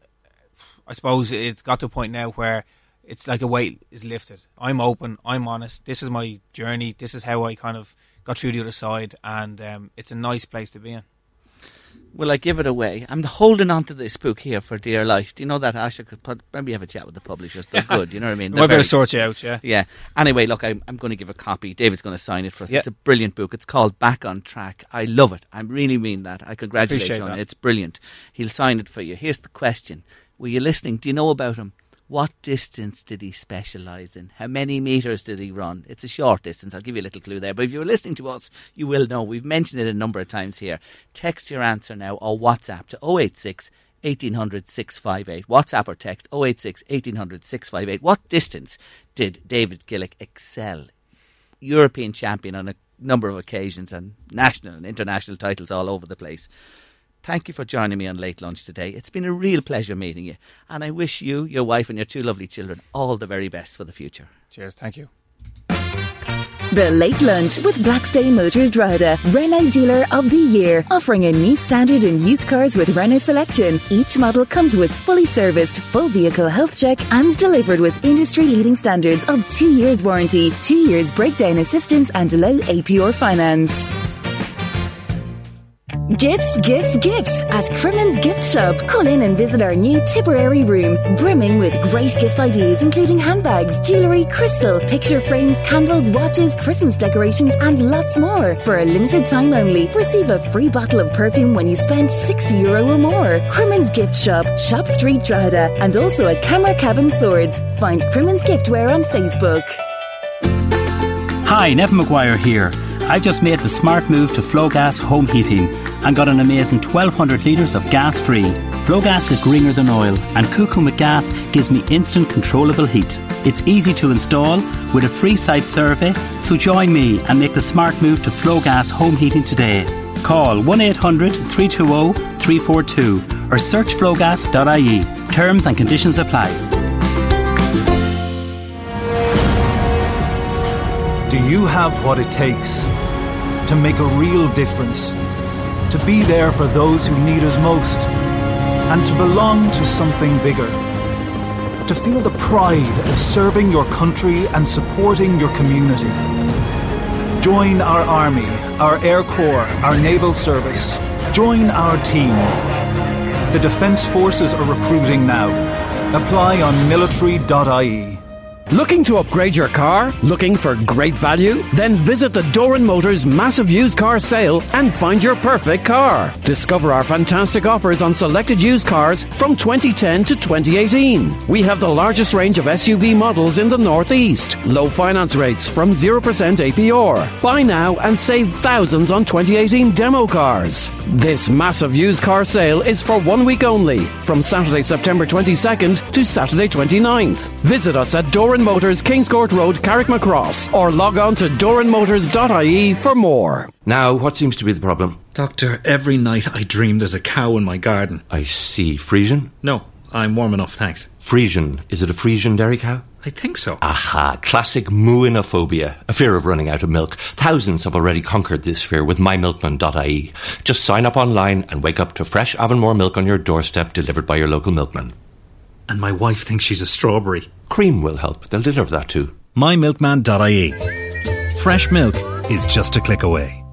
I suppose it's got to a point now where it's like a weight is lifted. I'm open. I'm honest. This is my journey. This is how I kind of got through the other side, and um, it's a nice place to be in. Will I give it away? I'm holding on to this book here for dear life. Do you know that Asha could put, maybe have a chat with the publishers? They're good. You know what I mean? They're going to sort you out. Yeah. Yeah. Anyway, look, I'm, I'm going to give a copy. David's going to sign it for us. It's a brilliant book. It's called Back on Track. I love it. I really mean that. I congratulate you on it. It's brilliant. He'll sign it for you. Here's the question: Were you listening? Do you know about him? What distance did he specialise in? How many metres did he run? It's a short distance. I'll give you a little clue there. But if you're listening to us, you will know. We've mentioned it a number of times here. Text your answer now or WhatsApp to 086 1800 658. WhatsApp or text 086 1800 658. What distance did David Gillick excel? European champion on a number of occasions and national and international titles all over the place. Thank you for joining me on Late Lunch today. It's been a real pleasure meeting you, and I wish you, your wife, and your two lovely children all the very best for the future. Cheers. Thank you. The Late Lunch with Blackstone Motors Drogheda, Renault Dealer of the Year, offering a new standard in used cars with Renault selection. Each model comes with fully serviced, full vehicle health check and delivered with industry-leading standards of two years warranty, two years breakdown assistance and low APR finance. Gifts, gifts, gifts at Crimmins Gift Shop. Call in and visit our new Tipperary room, brimming with great gift ideas, including handbags, jewellery, crystal, picture frames, candles, watches, Christmas decorations, and lots more. For a limited time only, receive a free bottle of perfume when you spend 60 euro or more. Crimmins Gift Shop, Shop Street Drogheda, and also a Camera Cabin Swords. Find Crimmins Giftware on Facebook. Hi, Nev McGuire here. I've just made the smart move to Flowgas Home Heating and got an amazing 1200 litres of gas free. Flowgas is greener than oil and cooking with gas gives me instant controllable heat. It's easy to install with a free site survey, so join me and make the smart move to Flowgas Home Heating today. Call 1 800 320 342 or search flowgas.ie. Terms and conditions apply. Do you have what it takes to make a real difference? To be there for those who need us most? And to belong to something bigger? To feel the pride of serving your country and supporting your community? Join our army, our air corps, our naval service. Join our team. The Defence Forces are recruiting now. Apply on military.ie. Looking to upgrade your car? Looking for great value? Then visit the Doran Motors massive used car sale and find your perfect car. Discover our fantastic offers on selected used cars from 2010 to 2018. We have the largest range of SUV models in the Northeast. Low finance rates from 0% APR. Buy now and save thousands on 2018 demo cars. This massive used car sale is for one week only, from Saturday, September 22nd to Saturday 29th. Visit us at Doran Doran Motors, Kingscourt Road, Carrickmacross, or log on to doranmotors.ie for more. Now, what seems to be the problem? Doctor, every night I dream there's a cow in my garden. I see. Frisian? No, I'm warm enough, thanks. Frisian. Is it a Frisian dairy cow? I think so. Aha, classic mooinophobia, a fear of running out of milk. Thousands have already conquered this fear with mymilkman.ie. Just sign up online and wake up to fresh Avonmore milk on your doorstep delivered by your local milkman. And my wife thinks she's a strawberry. Cream will help. They'll deliver that too. MyMilkman.ie. Fresh milk is just a click away.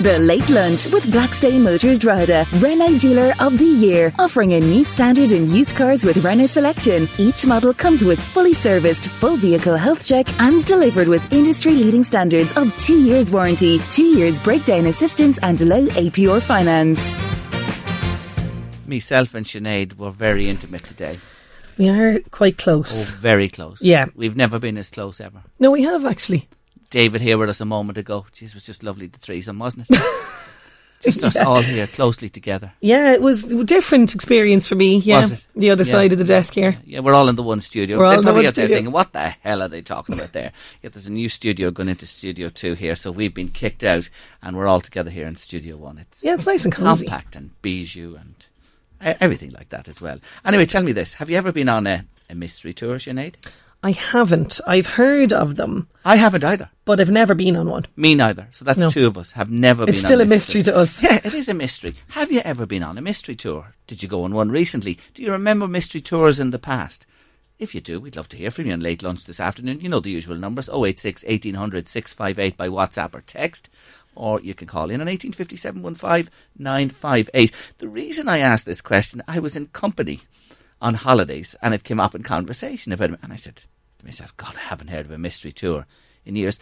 The Late Lunch with Blackstone Motors Drogheda, Renault Dealer of the Year, offering a new standard in used cars with Renault selection. Each model comes with fully serviced, full vehicle health check and delivered with industry leading standards of two years warranty, two years breakdown assistance and low APR finance. Myself and Sinead were very intimate today. We are quite close. Oh, very close. Yeah. We've never been as close ever. No, we have actually. David here with us a moment ago. Jeez, it was just lovely, the threesome, wasn't it? [LAUGHS] just us all here closely together. Yeah, it was a different experience for me. Yeah, the other Yeah. side of the desk here. Yeah, we're all in the one studio. We're all in the one studio. thinking, what the hell are they talking about there? Yet there's a new studio going into Studio 2 here, so we've been kicked out and we're all together here in Studio 1. It's Yeah, it's nice and cozy. compact and bijou and everything like that as well. Anyway, tell me this. Have you ever been on a, a mystery tour, Sinead? I haven't. I've heard of them, I haven't either. but I've never been on one. Me neither. So that's No. two of us have never been It's on still a mystery mystery to us. Yeah, it is a mystery. Have you ever been on a mystery tour? Did you go on one recently? Do you remember mystery tours in the past? If you do, we'd love to hear from you on late lunch this afternoon. You know the usual numbers 086 1800 658 by WhatsApp or text. Or you can call in on 1857 958. The reason I asked this question, I was in company on holidays and it came up in conversation about it. And I said to myself, God, I haven't heard of a mystery tour in years.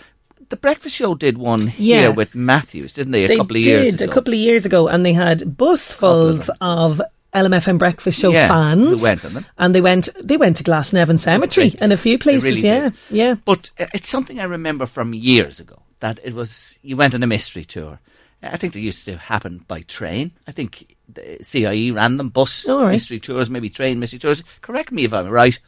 The Breakfast Show did one here Yeah. with Matthews, didn't they? A they couple of did years ago. a couple of years ago, and they had busfuls of LMFM breakfast show Yeah, fans who went on them. and they went they went to Glasnevin Cemetery and a few places. really yeah, did. yeah. But uh, it's something I remember from years ago that it was you went on a mystery tour. I think they used to happen by train. I think the CIE ran them, bus Oh, right. mystery tours, maybe train mystery tours. Correct me if I'm right.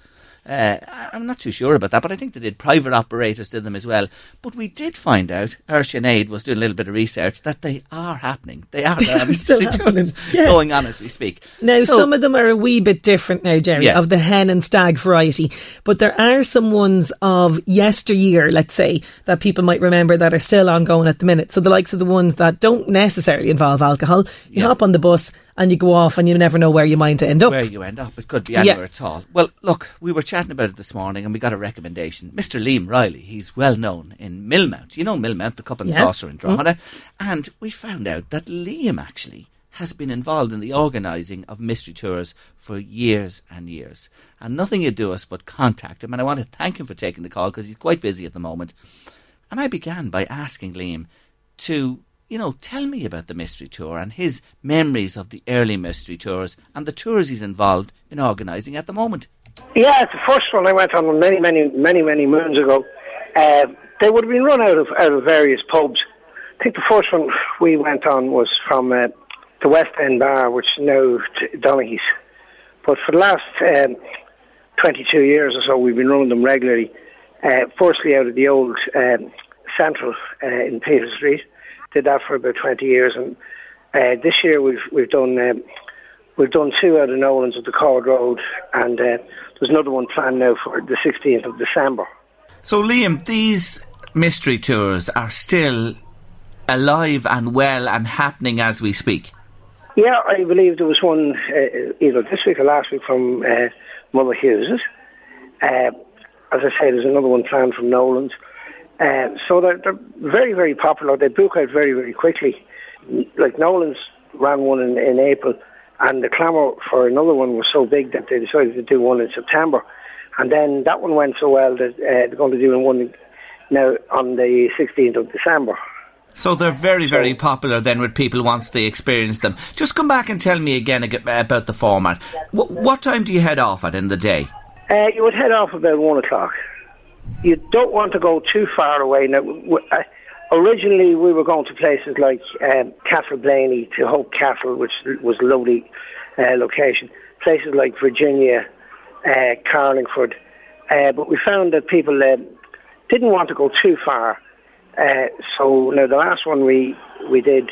Uh, I'm not too sure about that, but I think they did. Private operators did them as well. But we did find out, our Sinead was doing a little bit of research, that they are happening. They are, [LAUGHS] there are are still [LAUGHS] happening. Yeah. going on as we speak. Now, So- some of them are a wee bit different now, Jerry, Yeah. of the hen and stag variety. But there are some ones of yesteryear, let's say, that people might remember that are still ongoing at the minute. So the likes of the ones that don't necessarily involve alcohol, you Yeah. hop on the bus and you go off and you never know where you might end up. where you end up. It could be Yeah. anywhere at all. Well, look, we were chatting about it this morning and we got a recommendation. Mr. Liam Riley, he's well known in Millmount. You know Millmount, the Cup and Yeah. Saucer in Drogheda. Mm-hmm. And we found out that Liam actually has been involved in the organising of mystery tours for years and years. And nothing you do us but contact him. And I want to thank him for taking the call because he's quite busy at the moment. And I began by asking Liam to, you know, tell me about the mystery tour and his memories of the early mystery tours and the tours he's involved in organising at the moment. Yeah, the first one I went on many, many, many, many moons ago. Uh, they would have been run out of out of various pubs. I think the first one we went on was from uh, the West End Bar, which is now Donaghy's. But for the last um, 22 years or so, we've been running them regularly. Uh, firstly, out of the old um, Central uh, in Peter Street. Did that for about 20 years, and uh, this year we've we've done um, we've done two out of Nolan's of the Cord Road, and uh, there's another one planned now for the 16th of December. So, Liam, these mystery tours are still alive and well and happening as we speak. Yeah, I believe there was one uh, either this week or last week from uh, Mother Hughes. Uh, as I say, there's another one planned from Nolan's. Uh, so they're, they're very, very popular. They book out very, very quickly. Like Nolan's ran one in, in April, and the clamour for another one was so big that they decided to do one in September. And then that one went so well that uh, they're going to do one now on the 16th of December. So they're very, very popular then with people once they experience them. Just come back and tell me again about the format. Wh- what time do you head off at in the day? Uh, you would head off about one o'clock. You don't want to go too far away. Now, originally, we were going to places like um, Castleblayney to Hope Castle, which was a lovely uh, location. Places like Virginia, uh, Carlingford. Uh, but we found that people uh, didn't want to go too far. Uh, so now the last one we we did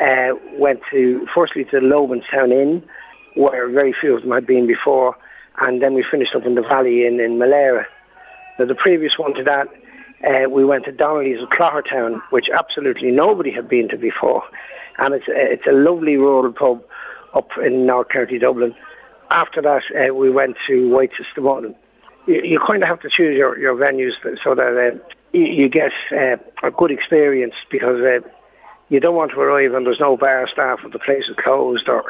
uh, went to firstly to the Lobinstown Inn, where very few of them had been before, and then we finished up in the Valley Inn in Malera. Now the previous one to that, uh, we went to Donnelly's of Cloghertown, which absolutely nobody had been to before, and it's a, it's a lovely rural pub up in North County Dublin. After that, uh, we went to White's Stimonin. You, you kind of have to choose your, your venues so that uh, you, you get uh, a good experience because uh, you don't want to arrive and there's no bar staff or the place is closed or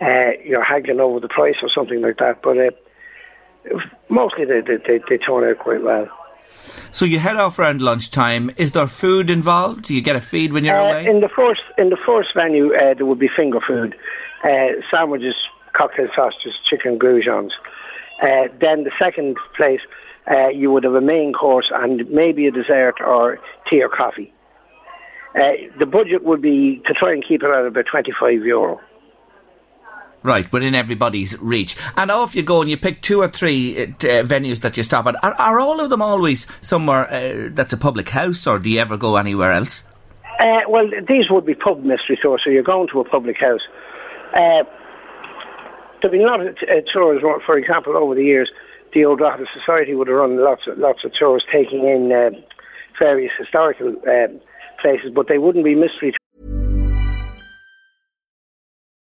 uh, you're haggling over the price or something like that. But uh, mostly they, they, they, they turn out quite well. So you head off around lunchtime. Is there food involved? Do you get a feed when you're Uh, away? In the first in the first venue, uh, there would be finger food, uh, sandwiches, cocktail sausages, chicken goujons. Uh, then the second place, uh, you would have a main course and maybe a dessert or tea or coffee. Uh, the budget would be to try and keep it at about twenty five euro. Right, within everybody's reach. And off you go and you pick two or three uh, uh, venues that you stop at. Are, are all of them always somewhere uh, that's a public house or do you ever go anywhere else? Uh, well, these would be pub mystery tours, so you're going to a public house. Uh, there've been a lot of uh, tours, for example, over the years, the Old Drogheda Society would have run lots of, lots of tours taking in various historical places, but they wouldn't be mystery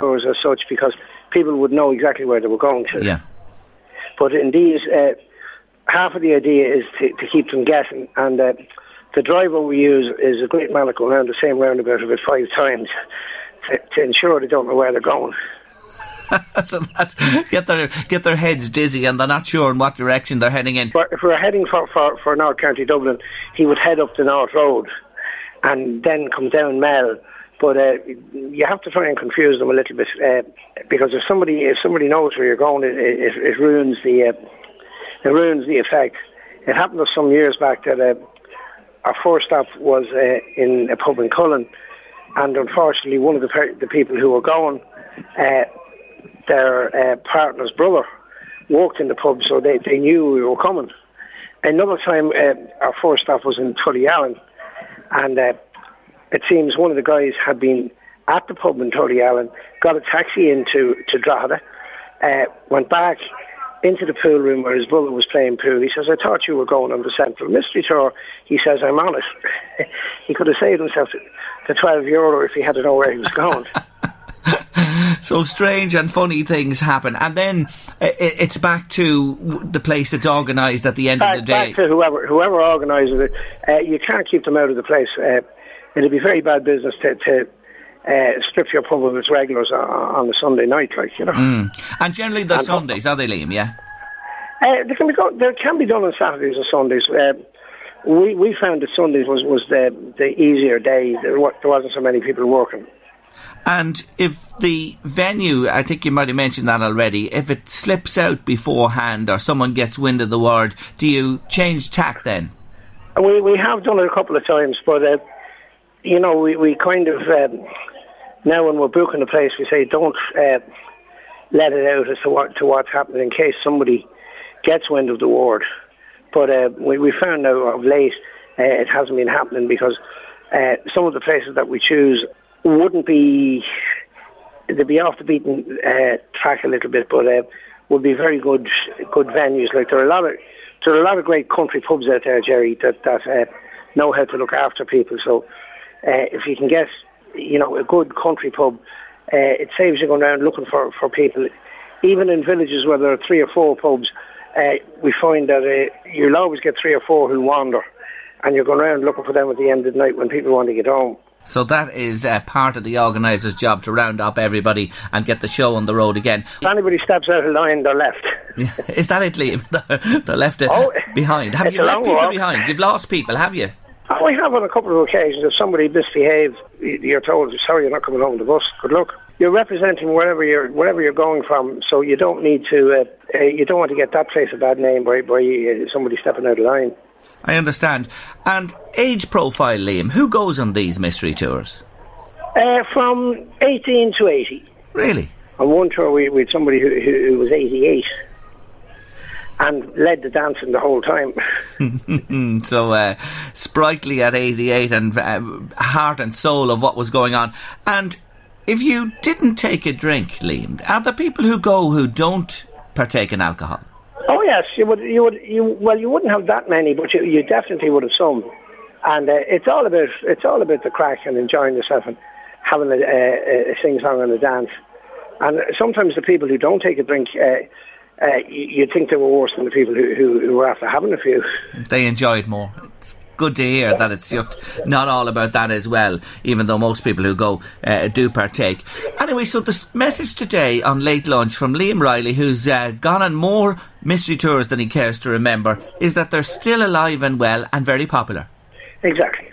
Tours as such because people would know exactly where they were going to. Yeah. But in these, uh, half of the idea is to, to keep them guessing, and uh, the driver we use is a great man that go around the same roundabout about five times to, to ensure they don't know where they're going. [LAUGHS] so that's get their get their heads dizzy and they're not sure in what direction they're heading in. For, if we're heading for, for, for North County Dublin, he would head up the North Road and then come down Mell. But uh, you have to try and confuse them a little bit uh, because if somebody if somebody knows where you're going, it, it, it ruins the uh, it ruins the effect. It happened some years back that uh, our first stop was uh, in a pub in Collon, and unfortunately, one of the per- the people who were going, uh, their partner's brother, worked in the pub, so they, they knew we were coming. Another time, our first stop was in Tullyallen, and uh, it seems one of the guys had been at the pub in Tullyallen, got a taxi into to Drogheda, uh, went back into the pool room where his brother was playing pool. He says, I thought you were going on the Central Mystery Tour. He says, I'm honest. [LAUGHS] he could have saved himself the 12 euro if he had to know where he was going. [LAUGHS] So strange and funny things happen, and then uh, it's back to the place that's organised at the end back, of the day. back to whoever whoever organises it. Uh, you can't keep them out of the place. Uh, it'd be very bad business to, to uh, strip your pub of its regulars on, on a Sunday night, like you know. Mm. And generally the And- Sundays, are they, Liam? Yeah. Uh, they can be go- they can be done on Saturdays or Sundays. Uh, we we found that Sundays was, was the the easier day. There, wa- there wasn't so many people working. And if the venue, I think you might have mentioned that already, if it slips out beforehand or someone gets wind of the word, do you change tack then? We we have done it a couple of times, but uh, you know we we kind of um, now when we're booking a place, we say don't uh, let it out as to what to what's happening in case somebody gets wind of the word. But uh, we we found now of late uh, it hasn't been happening because uh, some of the places that we choose wouldn't be they'd be off the beaten uh, track a little bit, but uh, would be very good good venues. Like there are a lot of there are a lot of great country pubs out there, Jerry, that that uh, know how to look after people. So uh, if you can get you know a good country pub, uh, it saves you going around looking for for people. Even in villages where there are three or four pubs, uh, we find that uh, you'll always get three or four who wander, and you're going around looking for them at the end of the night when people want to get home. So that is uh, part of the organiser's job to round up everybody and get the show on the road again. If anybody steps out of line, they're left. [LAUGHS] Is that it, Liam? [LAUGHS] They're, left uh, Oh, behind. Have you left people walk. behind? You've lost people, have you? Oh, we have on a couple of occasions. If somebody misbehaves, you're told, "Sorry, you're not coming home with the bus. Good luck." You're representing wherever you're wherever you're going from, so you don't need to. Uh, uh, you don't want to get that place a bad name by by uh, somebody stepping out of line. I understand. And age profile, Liam, who goes on these mystery tours? Uh, from 18 to 80. Really? On one tour, we, we had somebody who, who, who was 88. And led the dancing the whole time. [LAUGHS] so uh, sprightly at 88 and uh, heart and soul of what was going on. And if you didn't take a drink, Liam, are there people who go who don't partake in alcohol? Oh yes, you would. You would. You well, you wouldn't have that many, but you, you definitely would have some. And uh, it's all about it's all about the crack and enjoying yourself and having a, a, a sing song and a dance. And sometimes the people who don't take a drink. Uh, you'd think they were worse than the people who, who, who were after having a few. They enjoyed more. It's good to hear that it's just not all about that as well, even though most people who go uh, do partake. Anyway, so the message today on Late Lunch from Liam Riley, who's uh, gone on more mystery tours than he cares to remember, is that they're still alive and well and very popular. Exactly.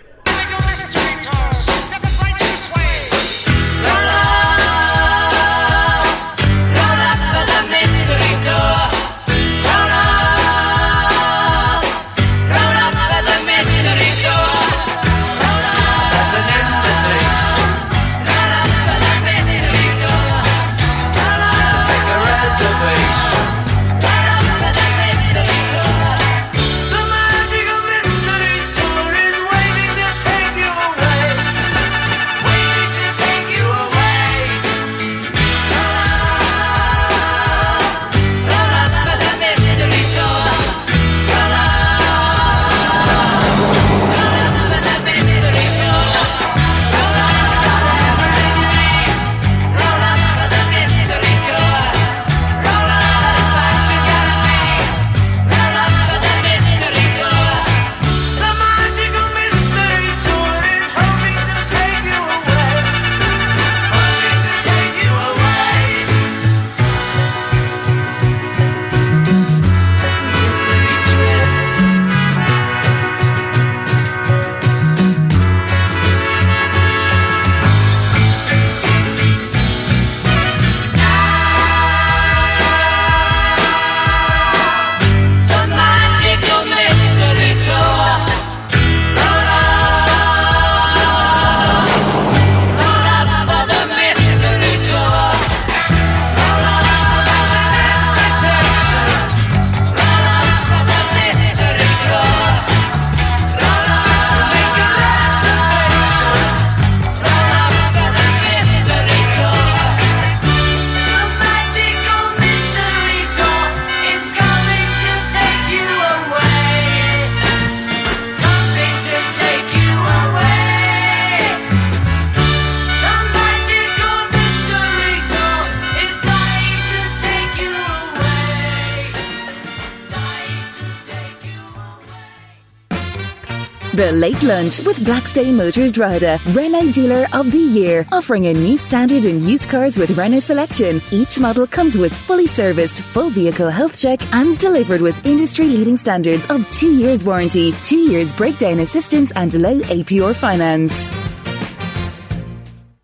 Late Lunch with Blackstone Motors Drogheda, Renault Dealer of the Year, offering a new standard in used cars with Renault selection. Each model comes with fully serviced, full vehicle health check and delivered with industry-leading standards of two years warranty, two years breakdown assistance and low APR finance.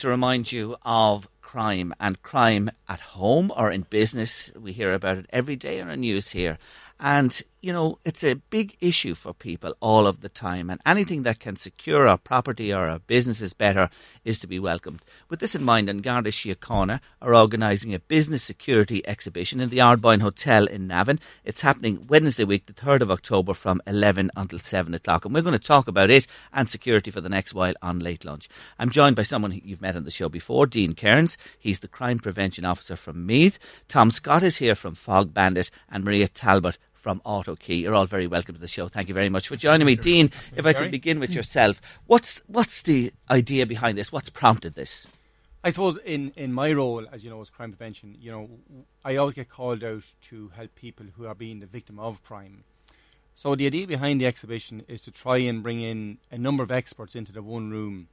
To remind you of crime and crime at home or in business, we hear about it every day on the news here. And you know, it's a big issue for people all of the time, and anything that can secure our property or our businesses better is to be welcomed. With this in mind, and Garda Síochána are organising a business security exhibition in the Ardboyne Hotel in Navan. It's happening Wednesday week, the 3rd of October, from 11 until 7 o'clock, and we're going to talk about it and security for the next while on Late Lunch. I'm joined by someone you've met on the show before, Dean Kearns. He's the Crime Prevention Officer from Meath. Tom Scott is here from Fog Bandit, and Maria Talbot from AutoKey. You're all very welcome to the show. Thank you very much for joining me, Dean. If I could begin with yourself, what's what's the idea behind this? What's prompted this? I suppose in, in my role, as you know, as crime prevention, you know, I always get called out to help people who are being the victim of crime. So the idea behind the exhibition is to try and bring in a number of experts into the one room.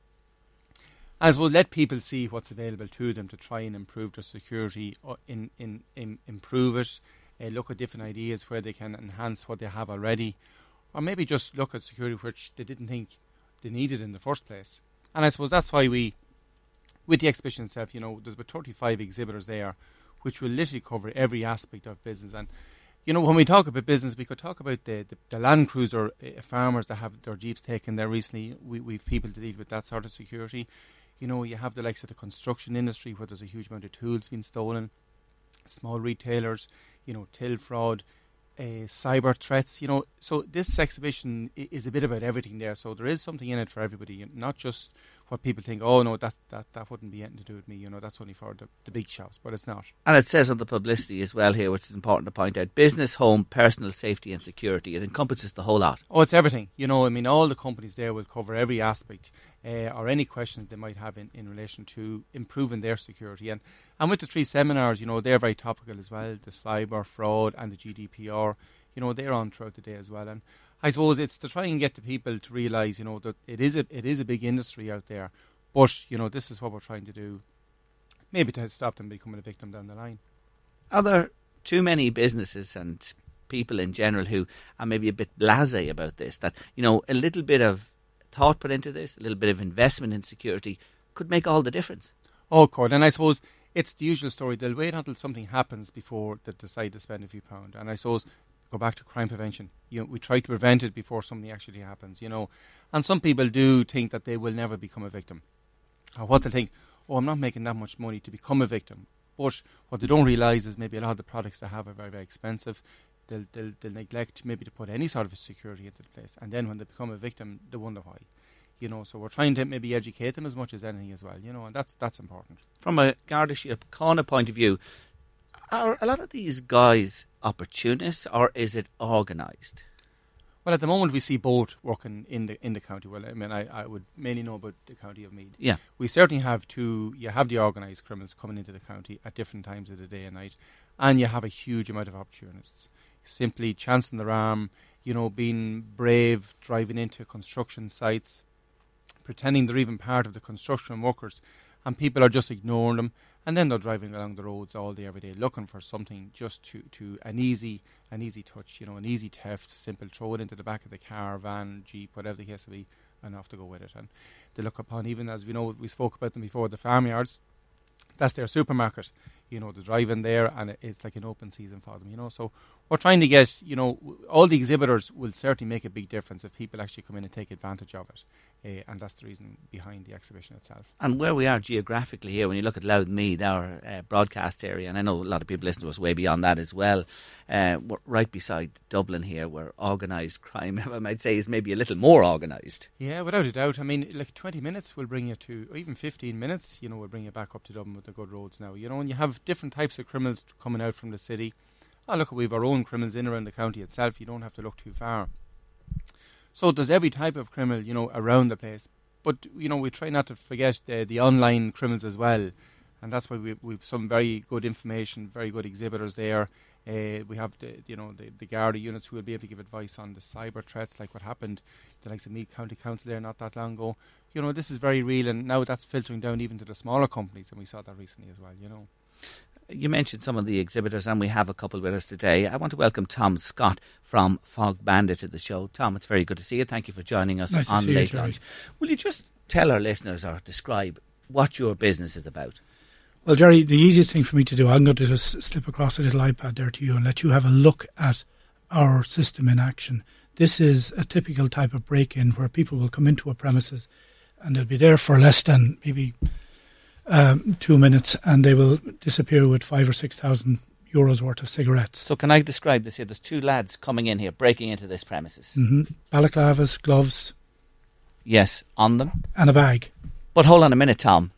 As well, let people see what's available to them to try and improve their security, or in, in, in improve it, uh, look at different ideas where they can enhance what they have already, or maybe just look at security which they didn't think they needed in the first place. And I suppose that's why we, with the exhibition itself, you know, there's about 35 exhibitors there, which will literally cover every aspect of business. And you know, when we talk about business, we could talk about the, the, the Land Cruiser uh, farmers that have their jeeps taken there recently. We, we've people to deal with that sort of security. You know, you have the likes of the construction industry where there's a huge amount of tools being stolen, small retailers, you know, till fraud, uh, cyber threats. You know, so this exhibition is a bit about everything there. So there is something in it for everybody, not just what people think. Oh no, that that that wouldn't be anything to do with me. You know, that's only for the, the big shops, but it's not. And it says on the publicity as well here, which is important to point out: business, home, personal safety, and security. It encompasses the whole lot. Oh, it's everything. You know, I mean, all the companies there will cover every aspect. Uh, or any questions they might have in, in relation to improving their security. And, and with the three seminars, you know, they're very topical as well the cyber, fraud, and the GDPR you know, they're on throughout the day as well. And I suppose it's to try and get the people to realise, you know, that it is a it is a big industry out there, but you know, this is what we're trying to do, maybe to stop them becoming a victim down the line. Are there too many businesses and people in general who are maybe a bit blasé about this? That you know, a little bit of thought put into this, a little bit of investment in security could make all the difference. Oh, Cord, and I suppose it's the usual story. They'll wait until something happens before they decide to spend a few pounds. And I suppose go back to crime prevention. You know, we try to prevent it before something actually happens. You know, and some people do think that they will never become a victim, or what they think. Oh, I'm not making that much money to become a victim. But what they don't realise is maybe a lot of the products they have are very, very expensive. They'll, they'll, they'll neglect maybe to put any sort of security into place, and then when they become a victim, they wonder why you know. So we're trying to maybe educate them as much as anything as well, you know, and that's that's important. From a Garda Síochána point of view, are a lot of these guys opportunists or is it organised? Well, at the moment we see both working in the in the county. Well, I mean, I, I would mainly know about the county of Meath. Yeah, we certainly have two. You have the organised criminals coming into the county at different times of the day and night, and you have a huge amount of opportunists. Simply chancing their arm, you know, being brave, driving into construction sites, pretending they're even part of the construction workers, and people are just ignoring them and then they're driving along the roads all day every day looking for something just to, to an easy an easy touch you know an easy theft simple throw it into the back of the car van jeep whatever the case may be and off to go with it. And they look upon even as we know we spoke about them before the farmyards that's their supermarket you know the drive in there and it's like an open season for them you know so we're trying to get you know all the exhibitors will certainly make a big difference if people actually come in and take advantage of it uh, and that's the reason behind the exhibition itself. And where we are geographically here, when you look at Louth Meath, our uh, broadcast area, and I know a lot of people listen to us way beyond that as well, uh, we're right beside Dublin here, where organised [LAUGHS] crime, I might say, is maybe a little more organised. Yeah, without a doubt. I mean, like 20 minutes will bring you to, or even 15 minutes, you know, will bring you back up to Dublin with the good roads now. You know, and you have different types of criminals coming out from the city. Oh, look, we've our own criminals in around the county itself. You don't have to look too far. So there's every type of criminal, you know, around the place. But you know, we try not to forget the, the online criminals as well, and that's why we we've some very good information, very good exhibitors there. Uh, we have the you know the, the Garda units who will be able to give advice on the cyber threats, like what happened, the likes of Meath County Council there not that long ago. You know, this is very real, and now that's filtering down even to the smaller companies, and we saw that recently as well. You know. You mentioned some of the exhibitors, and we have a couple with us today. I want to welcome Tom Scott from Fog Bandit to the show. Tom, it's very good to see you. Thank you for joining us nice on Late you, Lunch. Will you just tell our listeners or describe what your business is about? Well, Jerry, the easiest thing for me to do, I'm going to just slip across a little iPad there to you and let you have a look at our system in action. This is a typical type of break in where people will come into a premises and they'll be there for less than maybe um, two minutes, and they will disappear with five or six thousand euros worth of cigarettes. So, can I describe this here? There's two lads coming in here, breaking into this premises. Mm-hmm. Balaclavas, gloves. Yes, on them. And a bag. But hold on a minute, Tom.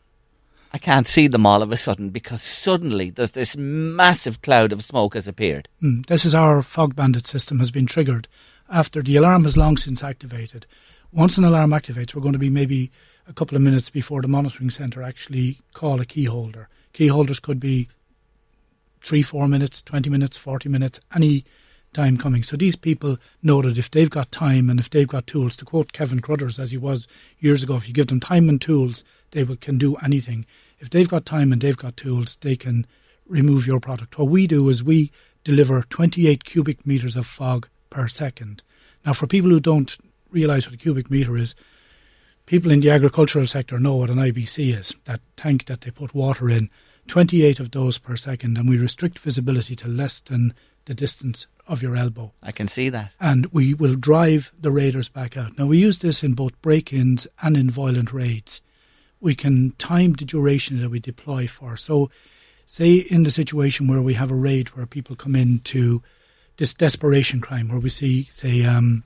I can't see them all of a sudden because suddenly there's this massive cloud of smoke has appeared. Mm, this is our fog bandit system has been triggered after the alarm has long since activated. Once an alarm activates, we're going to be maybe a couple of minutes before the monitoring centre actually call a key holder. Key holders could be three, four minutes, 20 minutes, 40 minutes, any time coming. So these people know that if they've got time and if they've got tools, to quote Kevin Cruthers as he was years ago, if you give them time and tools, they can do anything. If they've got time and they've got tools, they can remove your product. What we do is we deliver 28 cubic meters of fog per second. Now, for people who don't realise what a cubic meter is, people in the agricultural sector know what an IBC is that tank that they put water in. 28 of those per second, and we restrict visibility to less than the distance of your elbow. I can see that. And we will drive the raiders back out. Now, we use this in both break ins and in violent raids. We can time the duration that we deploy for. So, say in the situation where we have a raid where people come in to this desperation crime where we see, say, um,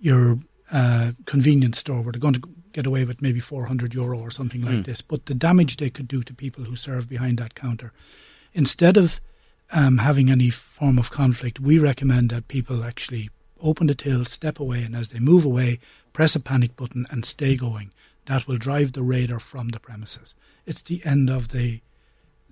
your uh, convenience store where they're going to get away with maybe 400 euro or something like Mm. this, but the damage they could do to people who serve behind that counter. Instead of um, having any form of conflict, we recommend that people actually open the till, step away, and as they move away, press a panic button and stay going. That will drive the raider from the premises. It's the end of the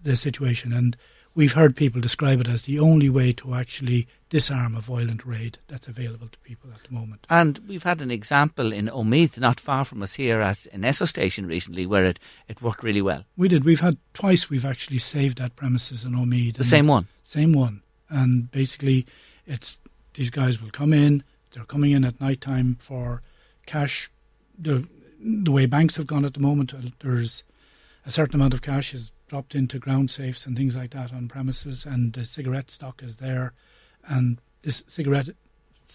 the situation, and we've heard people describe it as the only way to actually disarm a violent raid that's available to people at the moment. And we've had an example in Omeath, not far from us here at an Esso station recently, where it, it worked really well. We did. We've had twice. We've actually saved that premises in Omeath. The same one? Same one. And basically, it's these guys will come in. They're coming in at night time for cash. The the way banks have gone at the moment, uh, there's a certain amount of cash is dropped into ground safes and things like that on premises, and the cigarette stock is there, and this cigarette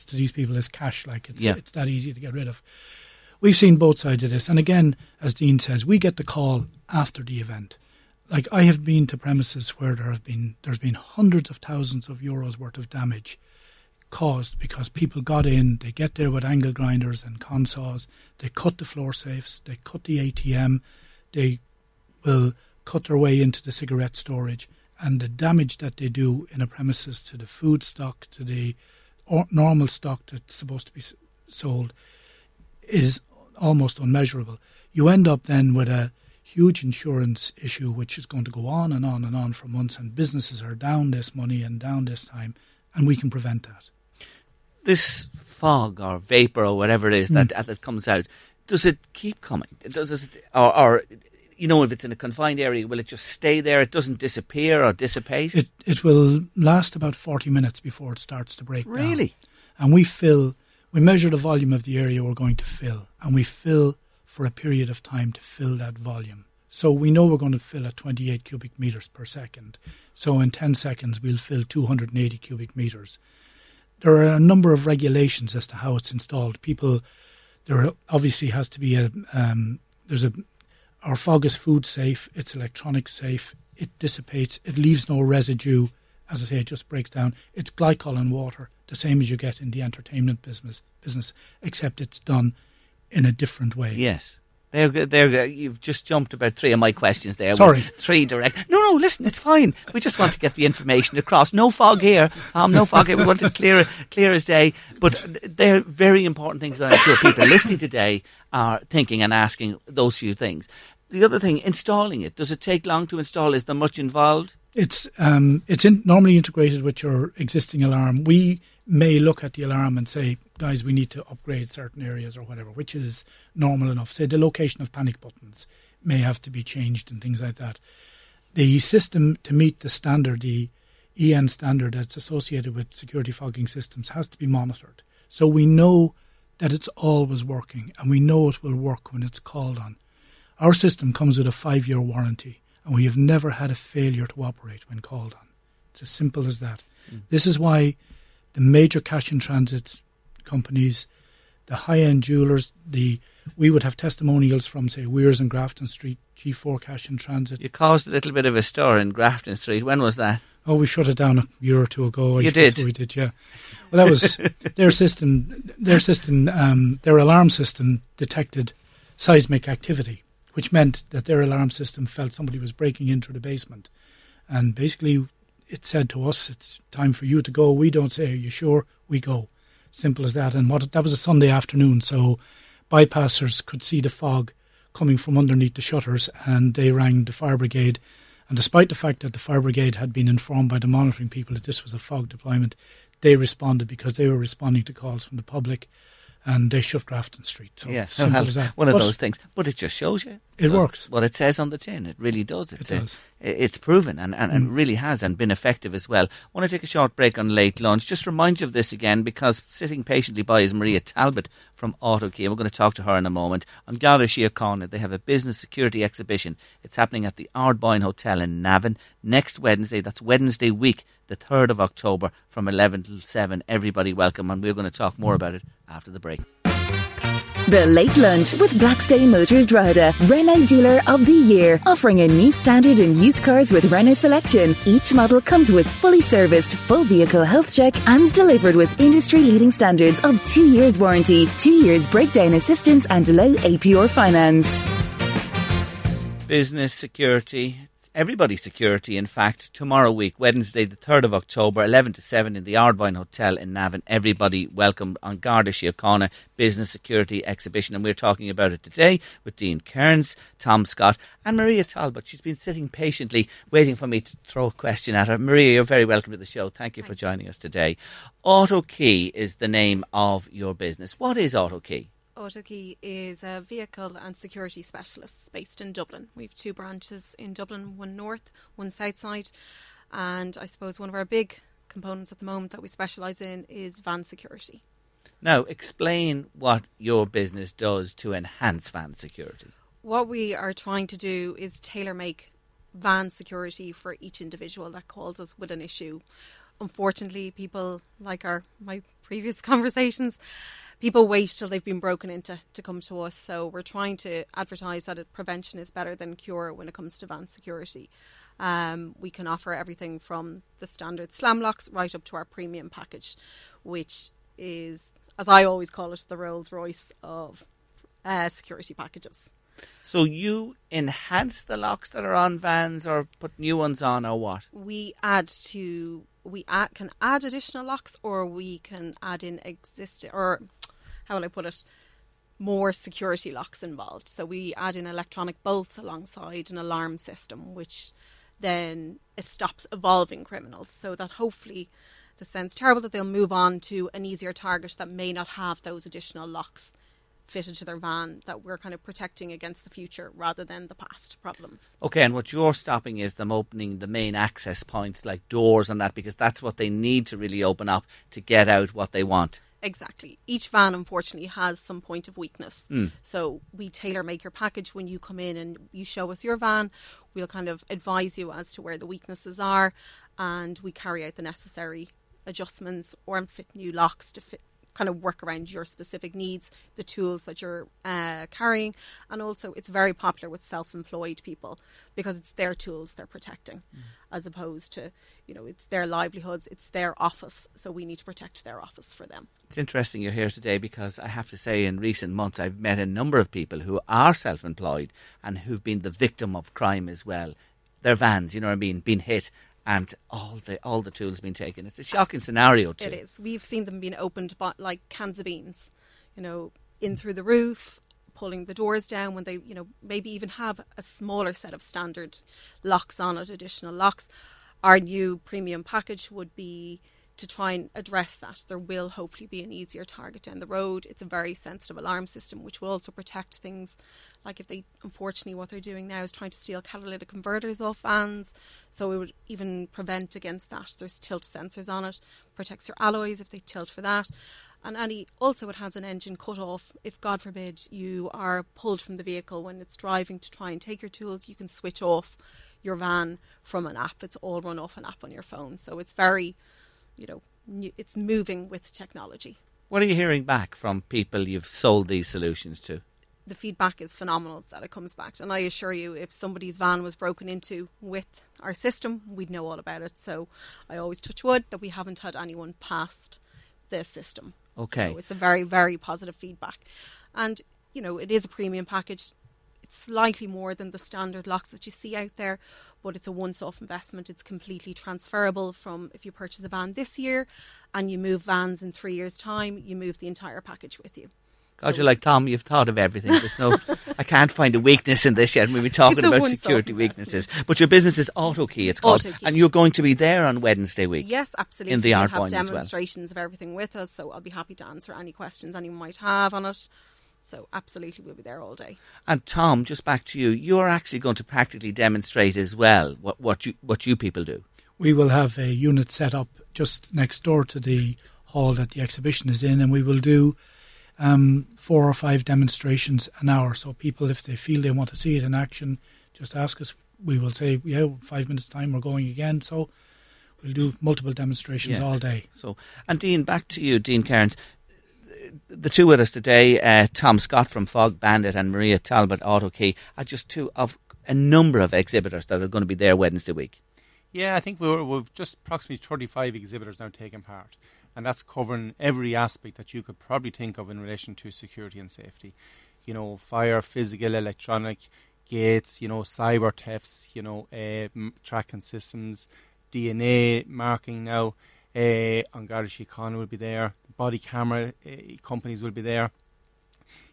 to these people is cash. Like it's Yeah. it's that easy to get rid of. We've seen both sides of this, and again, as Dean says, we get the call after the event. Like I have been to premises where there have been there's been hundreds of thousands of euros worth of damage caused because people got in, they get there with angle grinders and consaws, they cut the floor safes, they cut the ATM, they will cut their way into the cigarette storage, and the damage that they do in a premises to the food stock, to the normal stock that's supposed to be sold, is almost unmeasurable. You end up then with a huge insurance issue which is going to go on and on and on for months, and businesses are down this money and down this time, and we can prevent that. This fog or vapor or whatever it is that, hmm. that comes out, does it keep coming? Does it, or, or, you know, if it's in a confined area, will it just stay there? It doesn't disappear or dissipate? It it will last about forty minutes before it starts to break down. Really? And we fill, we measure the volume of the area we're going to fill, and we fill for a period of time to fill that volume. So we know we're going to fill at 28 cubic meters per second. So in 10 seconds, we'll fill 280 cubic meters. There are a number of regulations as to how it's installed. People, there obviously has to be a, um, there's a, our fog is food safe, it's electronic safe, it dissipates, it leaves no residue. As I say, it just breaks down. It's glycol and water, the same as you get in the entertainment business, business except it's done in a different way. Yes. There, there, you've just jumped about three of my questions there. Sorry. Three direct. No, no, listen, it's fine. We just want to get the information across. No fog here, Tom, no fog here. We want it clear, clear as day. But they're very important things that I'm sure people listening today are thinking and asking those few things. The other thing, installing it. Does it take long to install? Is there much involved? It's um, it's in, normally integrated with your existing alarm. We may look at the alarm and say, guys, we need to upgrade certain areas or whatever, which is normal enough. Say the location of panic buttons may have to be changed and things like that. The system to meet the standard, the EN standard that's associated with security fogging systems, has to be monitored. So we know that it's always working and we know it will work when it's called on. Our system comes with a five year warranty and we have never had a failure to operate when called on. It's as simple as that. This is why the major cash in transit companies, the high end jewelers, the we would have testimonials from say Weirs and Grafton Street, G4 Cash in Transit. You caused a little bit of a stir in Grafton Street. When was that? Oh, we shut it down a year or two ago. You I guess did? We did, yeah. Well, that was [LAUGHS] their system. Their system, um, their alarm system detected seismic activity, which meant that their alarm system felt somebody was breaking into the basement, and basically, it said to us, "It's time for you to go." We don't say, "Are you sure?" We go. Simple as that. And what that was a Sunday afternoon, so bypassers could see the fog coming from underneath the shutters, and they rang the fire brigade. And despite the fact that the fire brigade had been informed by the monitoring people that this was a fog deployment, they responded because they were responding to calls from the public, and they shut Grafton Street. So yes, simple well, as that. one of But those things. But it just shows you. It works. What it says on the tin. It really does. It's It does. i- it's proven and, and, and Mm. really has and been effective as well. I want to take a short break on late lunch. Just remind you of this again because sitting patiently by is Maria Talbot from AutoKey. and We're going to talk to her in a moment. On Garda Síochána, they have a business security exhibition. It's happening at the Ardboyne Hotel in Navan next Wednesday. That's Wednesday week, the 3rd of October from 11 till 7. Everybody welcome and we're going to talk more about it after the break. The Late Lunch with Blackstone Motors Drogheda, Renault Dealer of the Year, offering a new standard in used cars with Renault selection. Each model comes with fully serviced, full vehicle health check and delivered with industry leading standards of two years warranty, two years breakdown assistance and low APR finance. Business security, everybody's security, in fact, tomorrow week, Wednesday, the 3rd of October, 11 to 7 in the Ardboyne Hotel in Navan. Everybody welcome on Garda Síochána Business Security Exhibition. And we're talking about it today with Dean Kearns, Tom Scott, and Maria Talbot. She's been sitting patiently waiting for me to throw a question at her. Maria, you're very welcome to the show. Thank you for joining us today. AutoKey is the name of your business. What is AutoKey? AutoKey is a vehicle and security specialist based in Dublin. We have two branches in Dublin, one north, one south side, and I suppose one of our big components at the moment that we specialise in is van security. Now, explain what your business does to enhance van security. What we are trying to do is tailor make van security for each individual that calls us with an issue. Unfortunately, people like our my previous [LAUGHS] conversations people wait till they've been broken into to come to us. So we're trying to advertise that prevention is better than cure when it comes to van security. Um, we can offer everything from the standard slam locks right up to our premium package, which is, as I always call it, the Rolls Royce of uh, security packages. So you enhance the locks that are on vans, or put new ones on, or what? We add to we add, can add additional locks, or we can add in existing or how will I put it, more security locks involved. So we add in electronic bolts alongside an alarm system, which then it stops evolving criminals. So that hopefully, this sounds terrible, that they'll move on to an easier target that may not have those additional locks fitted to their van that we're kind of protecting against the future rather than the past problems. Okay, and what you're stopping is them opening the main access points like doors and that because that's what they need to really open up to get out what they want. Exactly. Each van, unfortunately, has some point of weakness. Mm. So we tailor make your package when you come in and you show us your van. We'll kind of advise you as to where the weaknesses are, and we carry out the necessary adjustments or fit new locks to fit kind of work around your specific needs, the tools that you're uh, carrying, and also it's very popular with self-employed people because it's their tools they're protecting, mm. as opposed to you know it's their livelihoods, it's their office, so we need to protect their office for them. It's interesting you're here today because I have to say in recent months I've met a number of people who are self-employed and who've been the victim of crime as well. Their vans, you know what I mean, been hit and all the all the tools being taken. It's a shocking scenario too. It is. We've seen them being opened by, like cans of beans, you know, in through the roof, pulling the doors down when they, you know, maybe even have a smaller set of standard locks on it, additional locks. Our new premium package would be to try and address that. There will hopefully be an easier target down the road. It's a very sensitive alarm system, which will also protect things like if they, unfortunately, what they're doing now is trying to steal catalytic converters off vans. So it would even prevent against that. There's tilt sensors on it, protects your alloys if they tilt for that. And any also it has an engine cut off. If God forbid you are pulled from the vehicle when it's driving to try and take your tools, you can switch off your van from an app. It's all run off an app on your phone. So it's very, you know, it's moving with technology. What are you hearing back from people you've sold these solutions to? the feedback is phenomenal that it comes back. And I assure you, if somebody's van was broken into with our system, we'd know all about it. So I always touch wood that we haven't had anyone past the system. Okay. So it's a very, very positive feedback. And, you know, it is a premium package. It's slightly more than the standard locks that you see out there, but it's a once off investment. It's completely transferable from if you purchase a van this year and you move vans in three years' time, you move the entire package with you. God, so you're like Tom. You've thought of everything. There's no, [LAUGHS] I can't find a weakness in this yet. We've been talking about security weaknesses, but your business is AutoKey. It's called, AutoKey. and you're going to be there on Wednesday week. Yes, absolutely. In the we art have demonstrations well. of everything with us, so I'll be happy to answer any questions anyone might have on it. So absolutely, we'll be there all day. And Tom, just back to you. You're actually going to practically demonstrate as well what what you what you people do. We will have a unit set up just next door to the hall that the exhibition is in, and we will do um, four or five demonstrations an hour. So people, if they feel they want to see it in action, just ask us. We will say, yeah, five minutes time, we're going again. So we'll do multiple demonstrations yes. all day. So, and Dean, back to you, Dean Kearns. The two with us today, uh, Tom Scott from Fog Bandit and Maria Talbot Auto Key, are just two of a number of exhibitors that are going to be there Wednesday week. Yeah, I think we have just approximately 35 exhibitors now taking part, and that's covering every aspect that you could probably think of in relation to security and safety. You know, fire, physical, electronic, gates, you know, cyber thefts, you know, uh, tracking systems, DNA marking now. Uh, An Garda Síochána will be there. Body camera uh, companies will be there.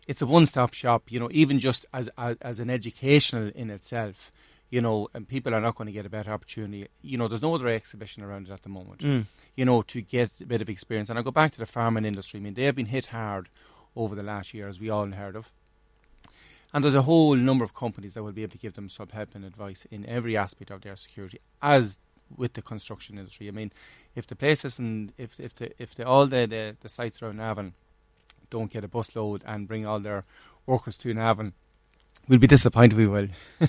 It's a one-stop shop, you know. Even just as, as as an educational in itself, you know, and people are not going to get a better opportunity. You know, there's no other exhibition around it at the moment. Mm. You know, to get a bit of experience. And I go back to the farming industry. I mean, they have been hit hard over the last year, as we all heard of. And there's a whole number of companies that will be able to give them some help and advice in every aspect of their security, as with the construction industry. I mean, if the places and if if the if the, all the, the, the sites around Navan don't get a busload and bring all their workers to Navan, we'll be disappointed. We will. [LAUGHS]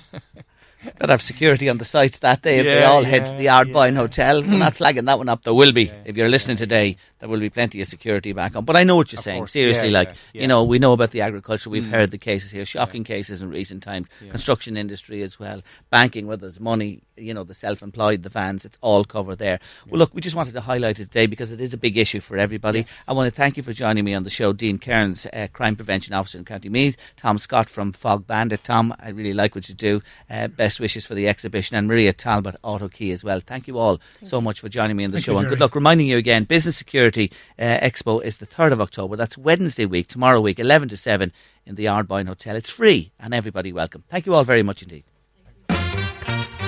But have security on the sites that day if Yeah, they all yeah, head to the Ardboyne Hotel. We're not flagging that one up. There will be. If you're listening today, there will be plenty of security back on. But I know what you're saying. course. Seriously, Yeah, like, yeah, yeah. you know, we know about the agriculture. We've Mm. heard the cases here, shocking cases in recent times. Construction industry as well. Banking, where there's money, you know, the self-employed, the vans, it's all covered there. Well, look, we just wanted to highlight it today because it is a big issue for everybody. I want to thank you for joining me on the show. Dean Cairns, uh, Crime Prevention Officer in County Meath. Tom Scott from Fog Bandit. Tom, I really like what you do. Uh, best wishes for the exhibition. And Maria Talbot, Auto Key as well. Thank you all so much for joining me on the Thank show. you, And good luck. Reminding you again, Business Security uh, Expo is the 3rd of October. That's Wednesday week, tomorrow week, 11 to 7 in the Ardboyne Hotel. It's free and everybody welcome. Thank you all very much indeed.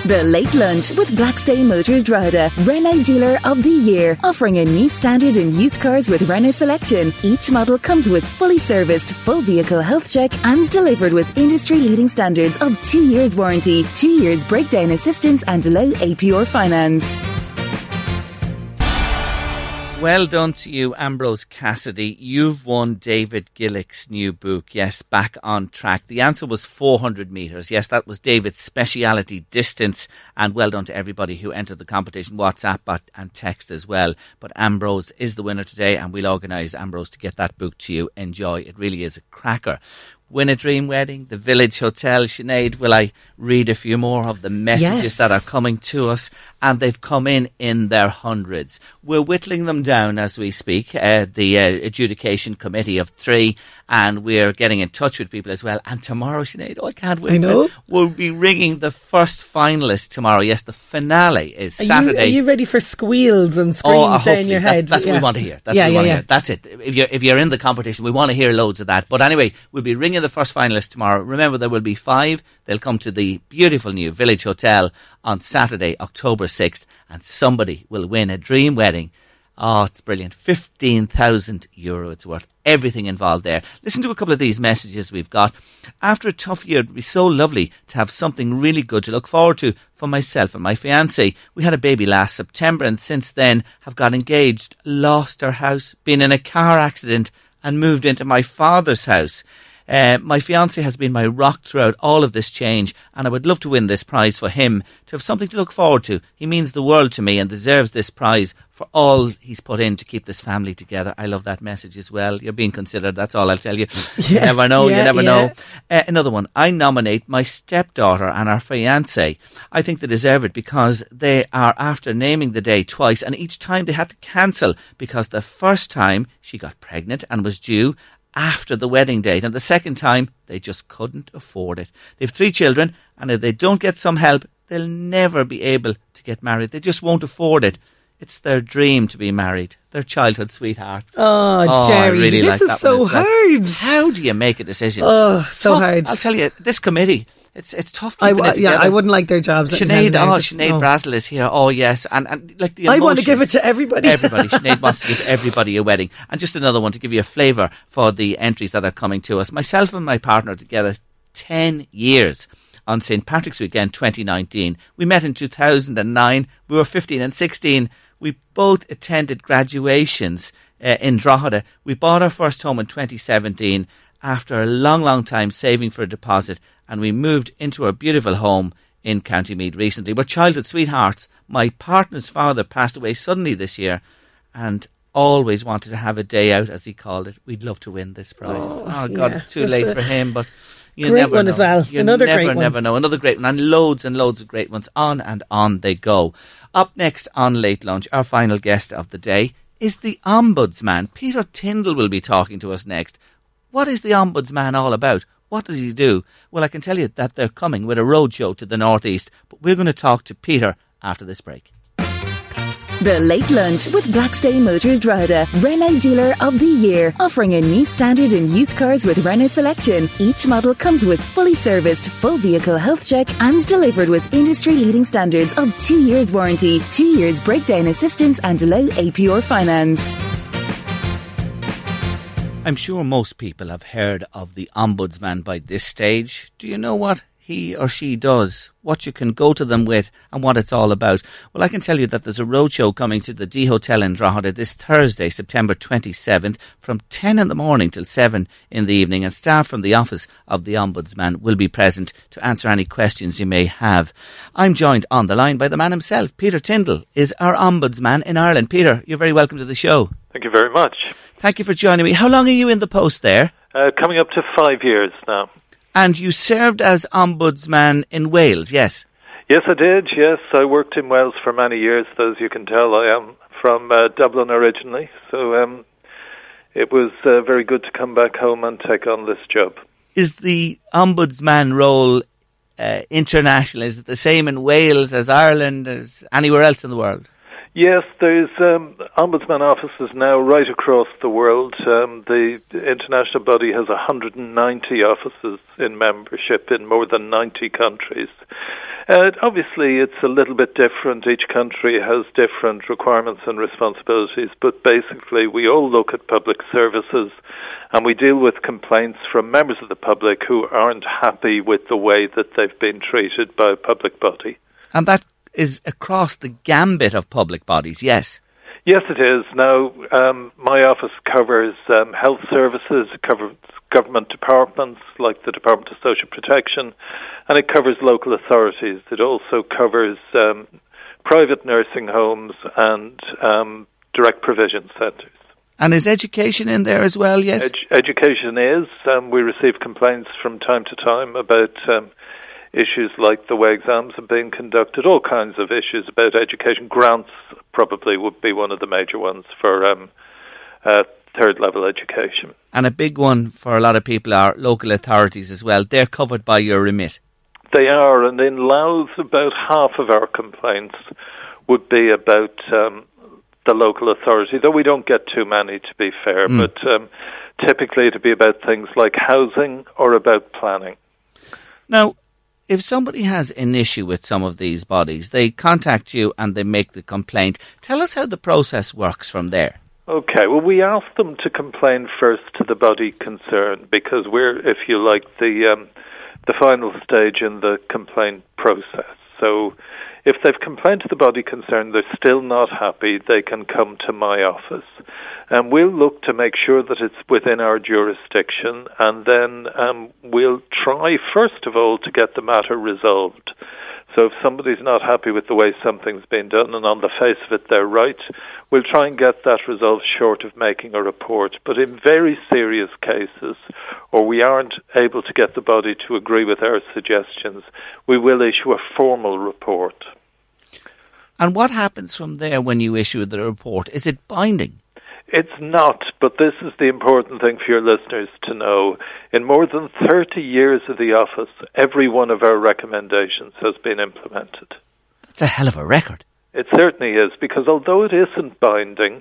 The Late Lunch with Blackstone Motors Drogheda, Renault Dealer of the Year, offering a new standard in used cars with Renault selection. Each model comes with fully serviced, full vehicle health check and delivered with industry-leading standards of two years warranty, two years breakdown assistance and low APR finance. Well done to you, Ambrose Cassidy. You've won David Gillick's new book. Yes, back on track. The answer was 400 metres. Yes, that was David's speciality distance. And well done to everybody who entered the competition, WhatsApp and text as well. But Ambrose is the winner today, and we'll organise Ambrose to get that book to you. Enjoy. It really is a cracker. Win a Dream Wedding, the Village Hotel. Sinead, will I read a few more of the messages Yes. that are coming to us? And they've come in in their hundreds. We're whittling them down as we speak, uh, the uh, adjudication committee of three, and we're getting in touch with people as well. And tomorrow, Sinead, oh, I can't wait. I know. We'll be ringing the first finalist tomorrow. Yes, the finale is Are you, Saturday. are you ready for squeals and screams Oh, down your That's- head? That's, what Yeah. we want to hear. That's yeah, what we yeah, want to hear. That's it. If you're if you're in the competition, we want to hear loads of that. But anyway, we'll be ringing the first finalists tomorrow. Remember, there will be five. They'll come to the beautiful new Village Hotel on Saturday, October sixth, and somebody will win a dream wedding. Oh, it's brilliant. 15,000 euro it's worth. Everything involved there. Listen to a couple of these messages we've got. After a tough year, it'd be so lovely to have something really good to look forward to for myself and my fiance. We had a baby last September and since then have got engaged, lost our house, been in a car accident and moved into my father's house. Uh, my fiance has been my rock throughout all of this change, and I would love to win this prize for him to have something to look forward to. He means the world to me and deserves this prize for all he's put in to keep this family together. I love that message as well. You're being considered. That's all I'll tell you. [LAUGHS] you never know. yeah, you never yeah. know. Uh, another one. I nominate my stepdaughter and our fiance. I think they deserve it because they are after naming the day twice, and each time they had to cancel because the first time she got pregnant and was due after the wedding date, and the second time they just couldn't afford it. They've three children, and if they don't get some help, they'll never be able to get married. They just won't afford it. It's their dream to be married. Their childhood sweethearts. Oh, oh I Jerry, really this like is so hard. How do you make a decision? Oh, so hard. I'll tell you, this committee, it's it's tough. I, it yeah. I wouldn't like their jobs. let me tell you Sinead, oh, just- Sinead no. Brazel is here. Oh, yes, and and like the I want to give it to everybody. Everybody. [LAUGHS] Sinead wants to give everybody a wedding. And just another one to give you a flavour for the entries that are coming to us. Myself and my partner together 10 years on St. Patrick's Weekend 2019. We met in 2009. We were 15 and 16. We both attended graduations uh, in Drogheda. We bought our first home in 2017 after a long, long time saving for a deposit and we moved into our beautiful home in County Meath recently. We're childhood sweethearts. My partner's father passed away suddenly this year and always wanted to have a day out, as he called it. We'd love to win this prize. Oh, oh God, yeah. it's too late for him, but [LAUGHS] you great never one know. as well. You Another never, great one. never know. Another great one, and loads and loads of great ones. On and on they go. Up next on Late Lunch, our final guest of the day is the Ombudsman. Peter Tyndall will be talking to us next. What is the Ombudsman all about? What does he do? Well, I can tell you that they're coming with a roadshow to the northeast, but we're going to talk to Peter after this break. The Late Lunch with Blackstone Motors Drogheda, Renault Dealer of the Year, offering a new standard in used cars with Renault selection. Each model comes with fully serviced, full vehicle health check and delivered with industry-leading standards of two years warranty, two years breakdown assistance and low APR finance. I'm sure most people have heard of the Ombudsman by this stage. Do you know what he or she does, what you can go to them with, and what it's all about? Well, I can tell you that there's a roadshow coming to the D Hotel in Drogheda this Thursday, September 27th, from 10 in the morning till 7 in the evening, and staff from the office of the Ombudsman will be present to answer any questions you may have. I'm joined on the line by the man himself, Peter Tyndall, is our Ombudsman in Ireland. Peter, you're very welcome to the show. Thank you very much. Thank you for joining me. How long are you in the post there? Uh, coming up to five years now. And you served as ombudsman in Wales, yes? Yes, I did. Yes, I worked in Wales for many years. As you can tell, I am from uh, Dublin originally, so um, it was uh, very good to come back home and take on this job. Is the ombudsman role uh, international? Is it the same in Wales as Ireland as anywhere else in the world? Yes, there's um, ombudsman offices now right across the world. Um, the international body has 190 offices in membership in more than 90 countries. Uh, obviously, it's a little bit different. Each country has different requirements and responsibilities, but basically, we all look at public services and we deal with complaints from members of the public who aren't happy with the way that they've been treated by a public body. And that is across the gambit of public bodies, yes? Yes, it is. Now, um, my office covers um, health services, it covers government departments like the Department of Social Protection, and it covers local authorities. It also covers um, private nursing homes and um, direct provision centres. And is education in there as well, yes? Ed- education is. Um, we receive complaints from time to time about um, issues like the way exams are being conducted, all kinds of issues about education. Grants probably would be one of the major ones for um, uh, third level education. And a big one for a lot of people are local authorities as well. They're covered by your remit. They are, and in Louth, about half of our complaints would be about um, the local authority, though we don't get too many, to be fair. Mm. But um, typically, it'd be about things like housing or about planning. Now, if somebody has an issue with some of these bodies, they contact you and they make the complaint. Tell us how the process works from there. Okay, well, we ask them to complain first to the body concerned because we're, if you like, the um, the final stage in the complaint process. So, if they've complained to the body concerned, they're still not happy, they can come to my office. And we'll look to make sure that it's within our jurisdiction, and then um, we'll try, first of all, to get the matter resolved. So if somebody's not happy with the way something's been done, and on the face of it they're right, we'll try and get that resolved short of making a report. But in very serious cases, or we aren't able to get the body to agree with our suggestions, we will issue a formal report. And what happens from there when you issue the report? Is it binding? It's not, but this is the important thing for your listeners to know. In more than 30 years of the office, every one of our recommendations has been implemented. That's a hell of a record. It certainly is, because although it isn't binding,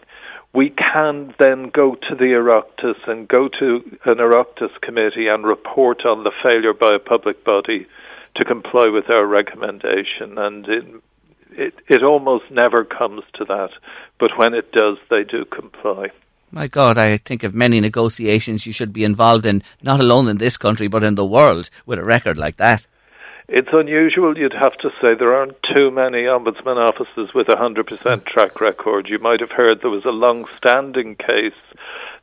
we can then go to the Oireachtas and go to an Oireachtas committee and report on the failure by a public body to comply with our recommendation. And it, it, it almost never comes to that, but when it does, they do comply. My God, I think of many negotiations you should be involved in, not alone in this country, but in the world, with a record like that. It's unusual, you'd have to say. There aren't too many ombudsman offices with a 100% track record. You might have heard there was a long standing case,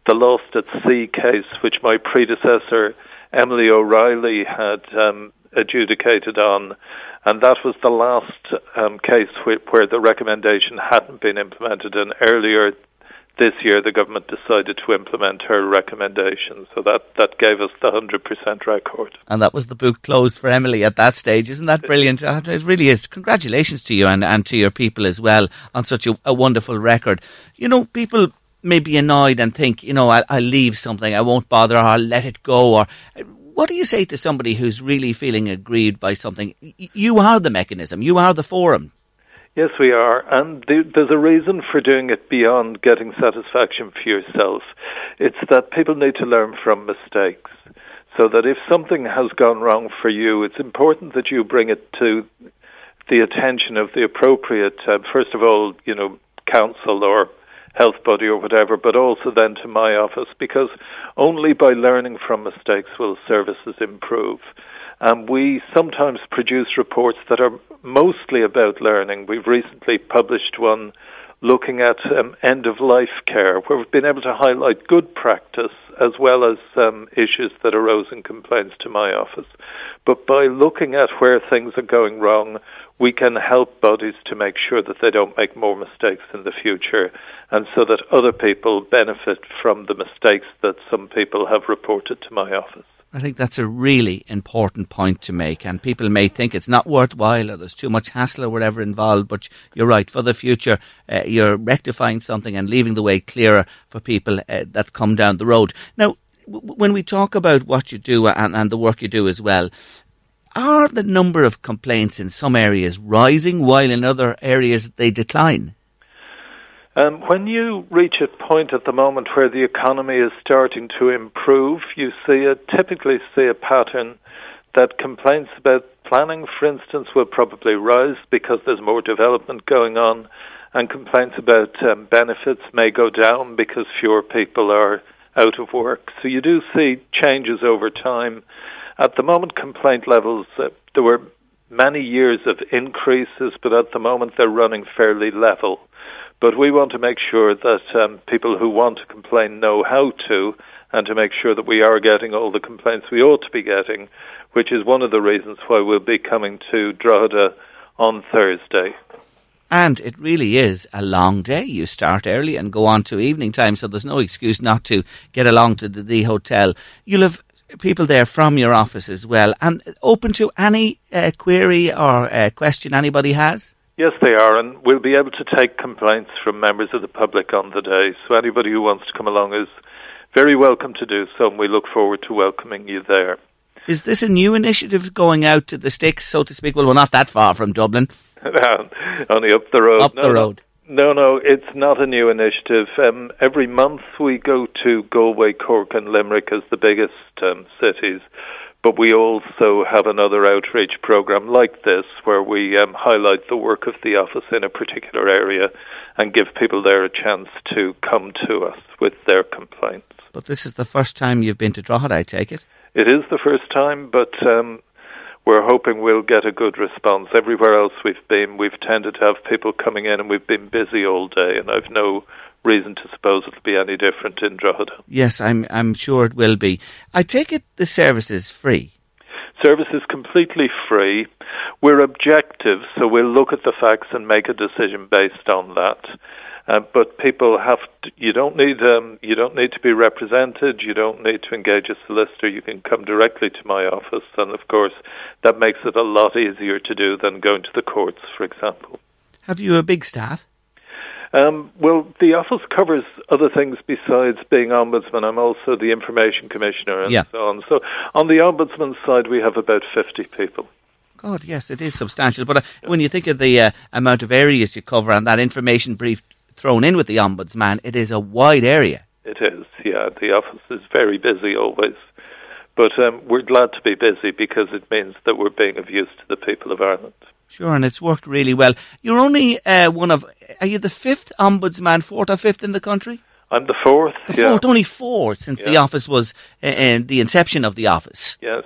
the Lost at Sea case, which my predecessor, Emily O'Reilly, had um, adjudicated on. And that was the last um, case wh- where the recommendation hadn't been implemented. And earlier this year the government decided to implement her recommendation. So that, that gave us the 100% record. And that was the book closed for Emily at that stage. Isn't that brilliant? Uh, it really is. Congratulations to you and, and to your people as well on such a, a wonderful record. You know, people may be annoyed and think, you know, I'll, I'll leave something, I won't bother, or I'll let it go, or what do you say to somebody who's really feeling aggrieved by something? You are the mechanism, you are the forum. Yes, we are. And there's a reason for doing it beyond getting satisfaction for yourself. It's that people need to learn from mistakes. So that if something has gone wrong for you, it's important that you bring it to the attention of the appropriate, uh, first of all, you know, council or health body or whatever, but also then to my office because only by learning from mistakes will services improve. And we sometimes produce reports that are mostly about learning. We've recently published one looking at um, end of life care, where we've been able to highlight good practice as well as um, issues that arose in complaints to my office. But by looking at where things are going wrong, we can help bodies to make sure that they don't make more mistakes in the future and so that other people benefit from the mistakes that some people have reported to my office. I think that's a really important point to make, and people may think it's not worthwhile or there's too much hassle or whatever involved. But you're right. For the future, uh, you're rectifying something and leaving the way clearer for people uh, that come down the road. Now, when we talk about what you do and, and the work you do as well, are the number of complaints in some areas rising while in other areas they decline? Um, when you reach a point at the moment where the economy is starting to improve, you see a, typically see a pattern that complaints about planning, for instance, will probably rise because there's more development going on, and complaints about um, benefits may go down because fewer people are out of work. So you do see changes over time. At the moment, complaint levels, uh, there were many years of increases, but at the moment they're running fairly level. But we want to make sure that um, people who want to complain know how to, and to make sure that we are getting all the complaints we ought to be getting, which is one of the reasons why we'll be coming to Drogheda on Thursday. And it really is a long day. You start early and go on to evening time, so there's no excuse not to get along to the, the hotel. You'll have people there from your office as well, and open to any uh, query or uh, question anybody has. Yes, they are, and we'll be able to take complaints from members of the public on the day. So anybody who wants to come along is very welcome to do so, and we look forward to welcoming you there. Is this a new initiative going out to the sticks, so to speak? Well, we're not that far from Dublin. [LAUGHS] Only up the road. Up no, the road. No, no, it's not a new initiative. Um, every month we go to Galway, Cork, and Limerick as the biggest um, cities but we also have another outreach program like this where we um, highlight the work of the office in a particular area and give people there a chance to come to us with their complaints. But this is the first time you've been to Drogheda, I take it? It is the first time, but um, we're hoping we'll get a good response. Everywhere else we've been, we've tended to have people coming in and we've been busy all day, and I've no reason to suppose it'll be any different in Drogheda. Yes, I'm I'm sure it will be. I take it the service is free. Service is completely free. We're objective, so we'll look at the facts and make a decision based on that. Uh, but people have to, you don't need um, you don't need to be represented. You don't need to engage a solicitor. You can come directly to my office, and of course, that makes it a lot easier to do than going to the courts, for example. Have you a big staff? Um, well, the office covers other things besides being ombudsman. I'm also the information commissioner and yeah. so on. So on the ombudsman side, we have about 50 people. God, yes, it is substantial. But uh, when you think of the uh, amount of areas you cover and that information brief thrown in with the ombudsman, it is a wide area. It is, yeah. The office is very busy always. But um, we're glad to be busy because it means that we're being of use to the people of Ireland. Sure, and it's worked really well. You're only uh, one of, are you the fifth ombudsman, fourth or fifth in the country? I'm the fourth. The yeah. fourth, only four since yeah. the office was, uh, the inception of the office. Yes.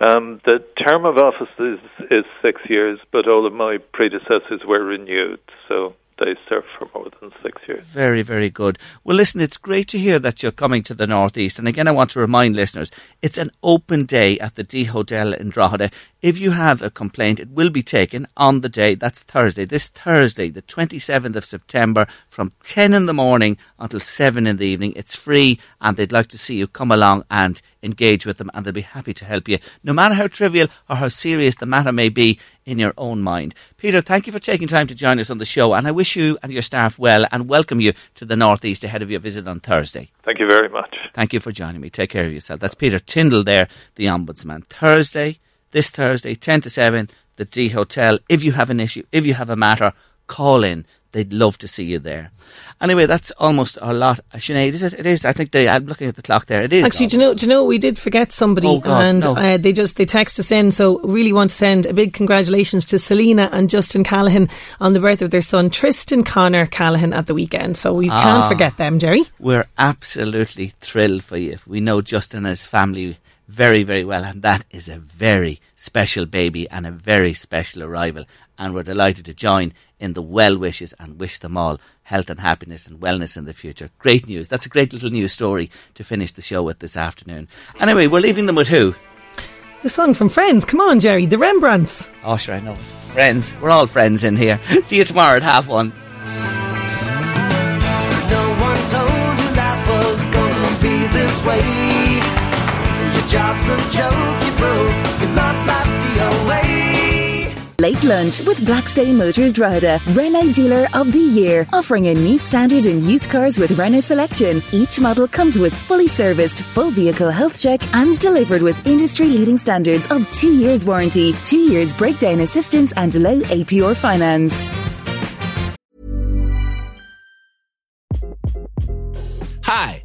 Um, the term of office is, is six years, but all of my predecessors were renewed. So they served for more than six years. Very, very good. Well, listen, it's great to hear that you're coming to the Northeast. And again, I want to remind listeners, it's an open day at the D Hotel in Drogheda. if you have a complaint, it will be taken on the day. That's Thursday. This Thursday, the 27th of September, from 10 in the morning until 7 in the evening. It's free, and they'd like to see you come along and engage with them, and they'll be happy to help you, no matter how trivial or how serious the matter may be in your own mind. Peter, thank you for taking time to join us on the show, and I wish you and your staff well and welcome you to the Northeast ahead of your visit on Thursday. Thank you very much. Thank you for joining me. Take care of yourself. That's Peter Tyndall there, the Ombudsman. Thursday, this Thursday, 10 to 7, the D Hotel. If you have an issue, if you have a matter, call in. They'd love to see you there. Anyway, that's almost a lot. Uh, Sinead, is it? It is. I think they. I'm looking at the clock there. It is. Actually, do you know? Do you know? We did forget somebody, Oh, God, and no. uh, they just they text us in. So really want to send a big congratulations to Selena and Justin Callahan on the birth of their son Tristan Connor Callahan at the weekend. So we Ah. can't forget them, Jerry. We're absolutely thrilled for you. We know Justin and his family very, very well, and that is a very special baby and a very special arrival. And we're delighted to join in the well wishes and wish them all health and happiness and wellness in the future. Great news. That's a great little news story to finish the show with this afternoon. Anyway, we're leaving them with who? The song from Friends. Come on, Jerry. The Rembrandts. Oh, sure, I know. Friends. We're all friends in here. [LAUGHS] See you tomorrow at half one. No one Late lunch with Blackstone Motors Drogheda, Renault Dealer of the Year, offering a new standard in used cars with Renault selection. Each model comes with fully serviced, full vehicle health check and delivered with industry-leading standards of two years warranty, two years breakdown assistance and low APR finance. Hi,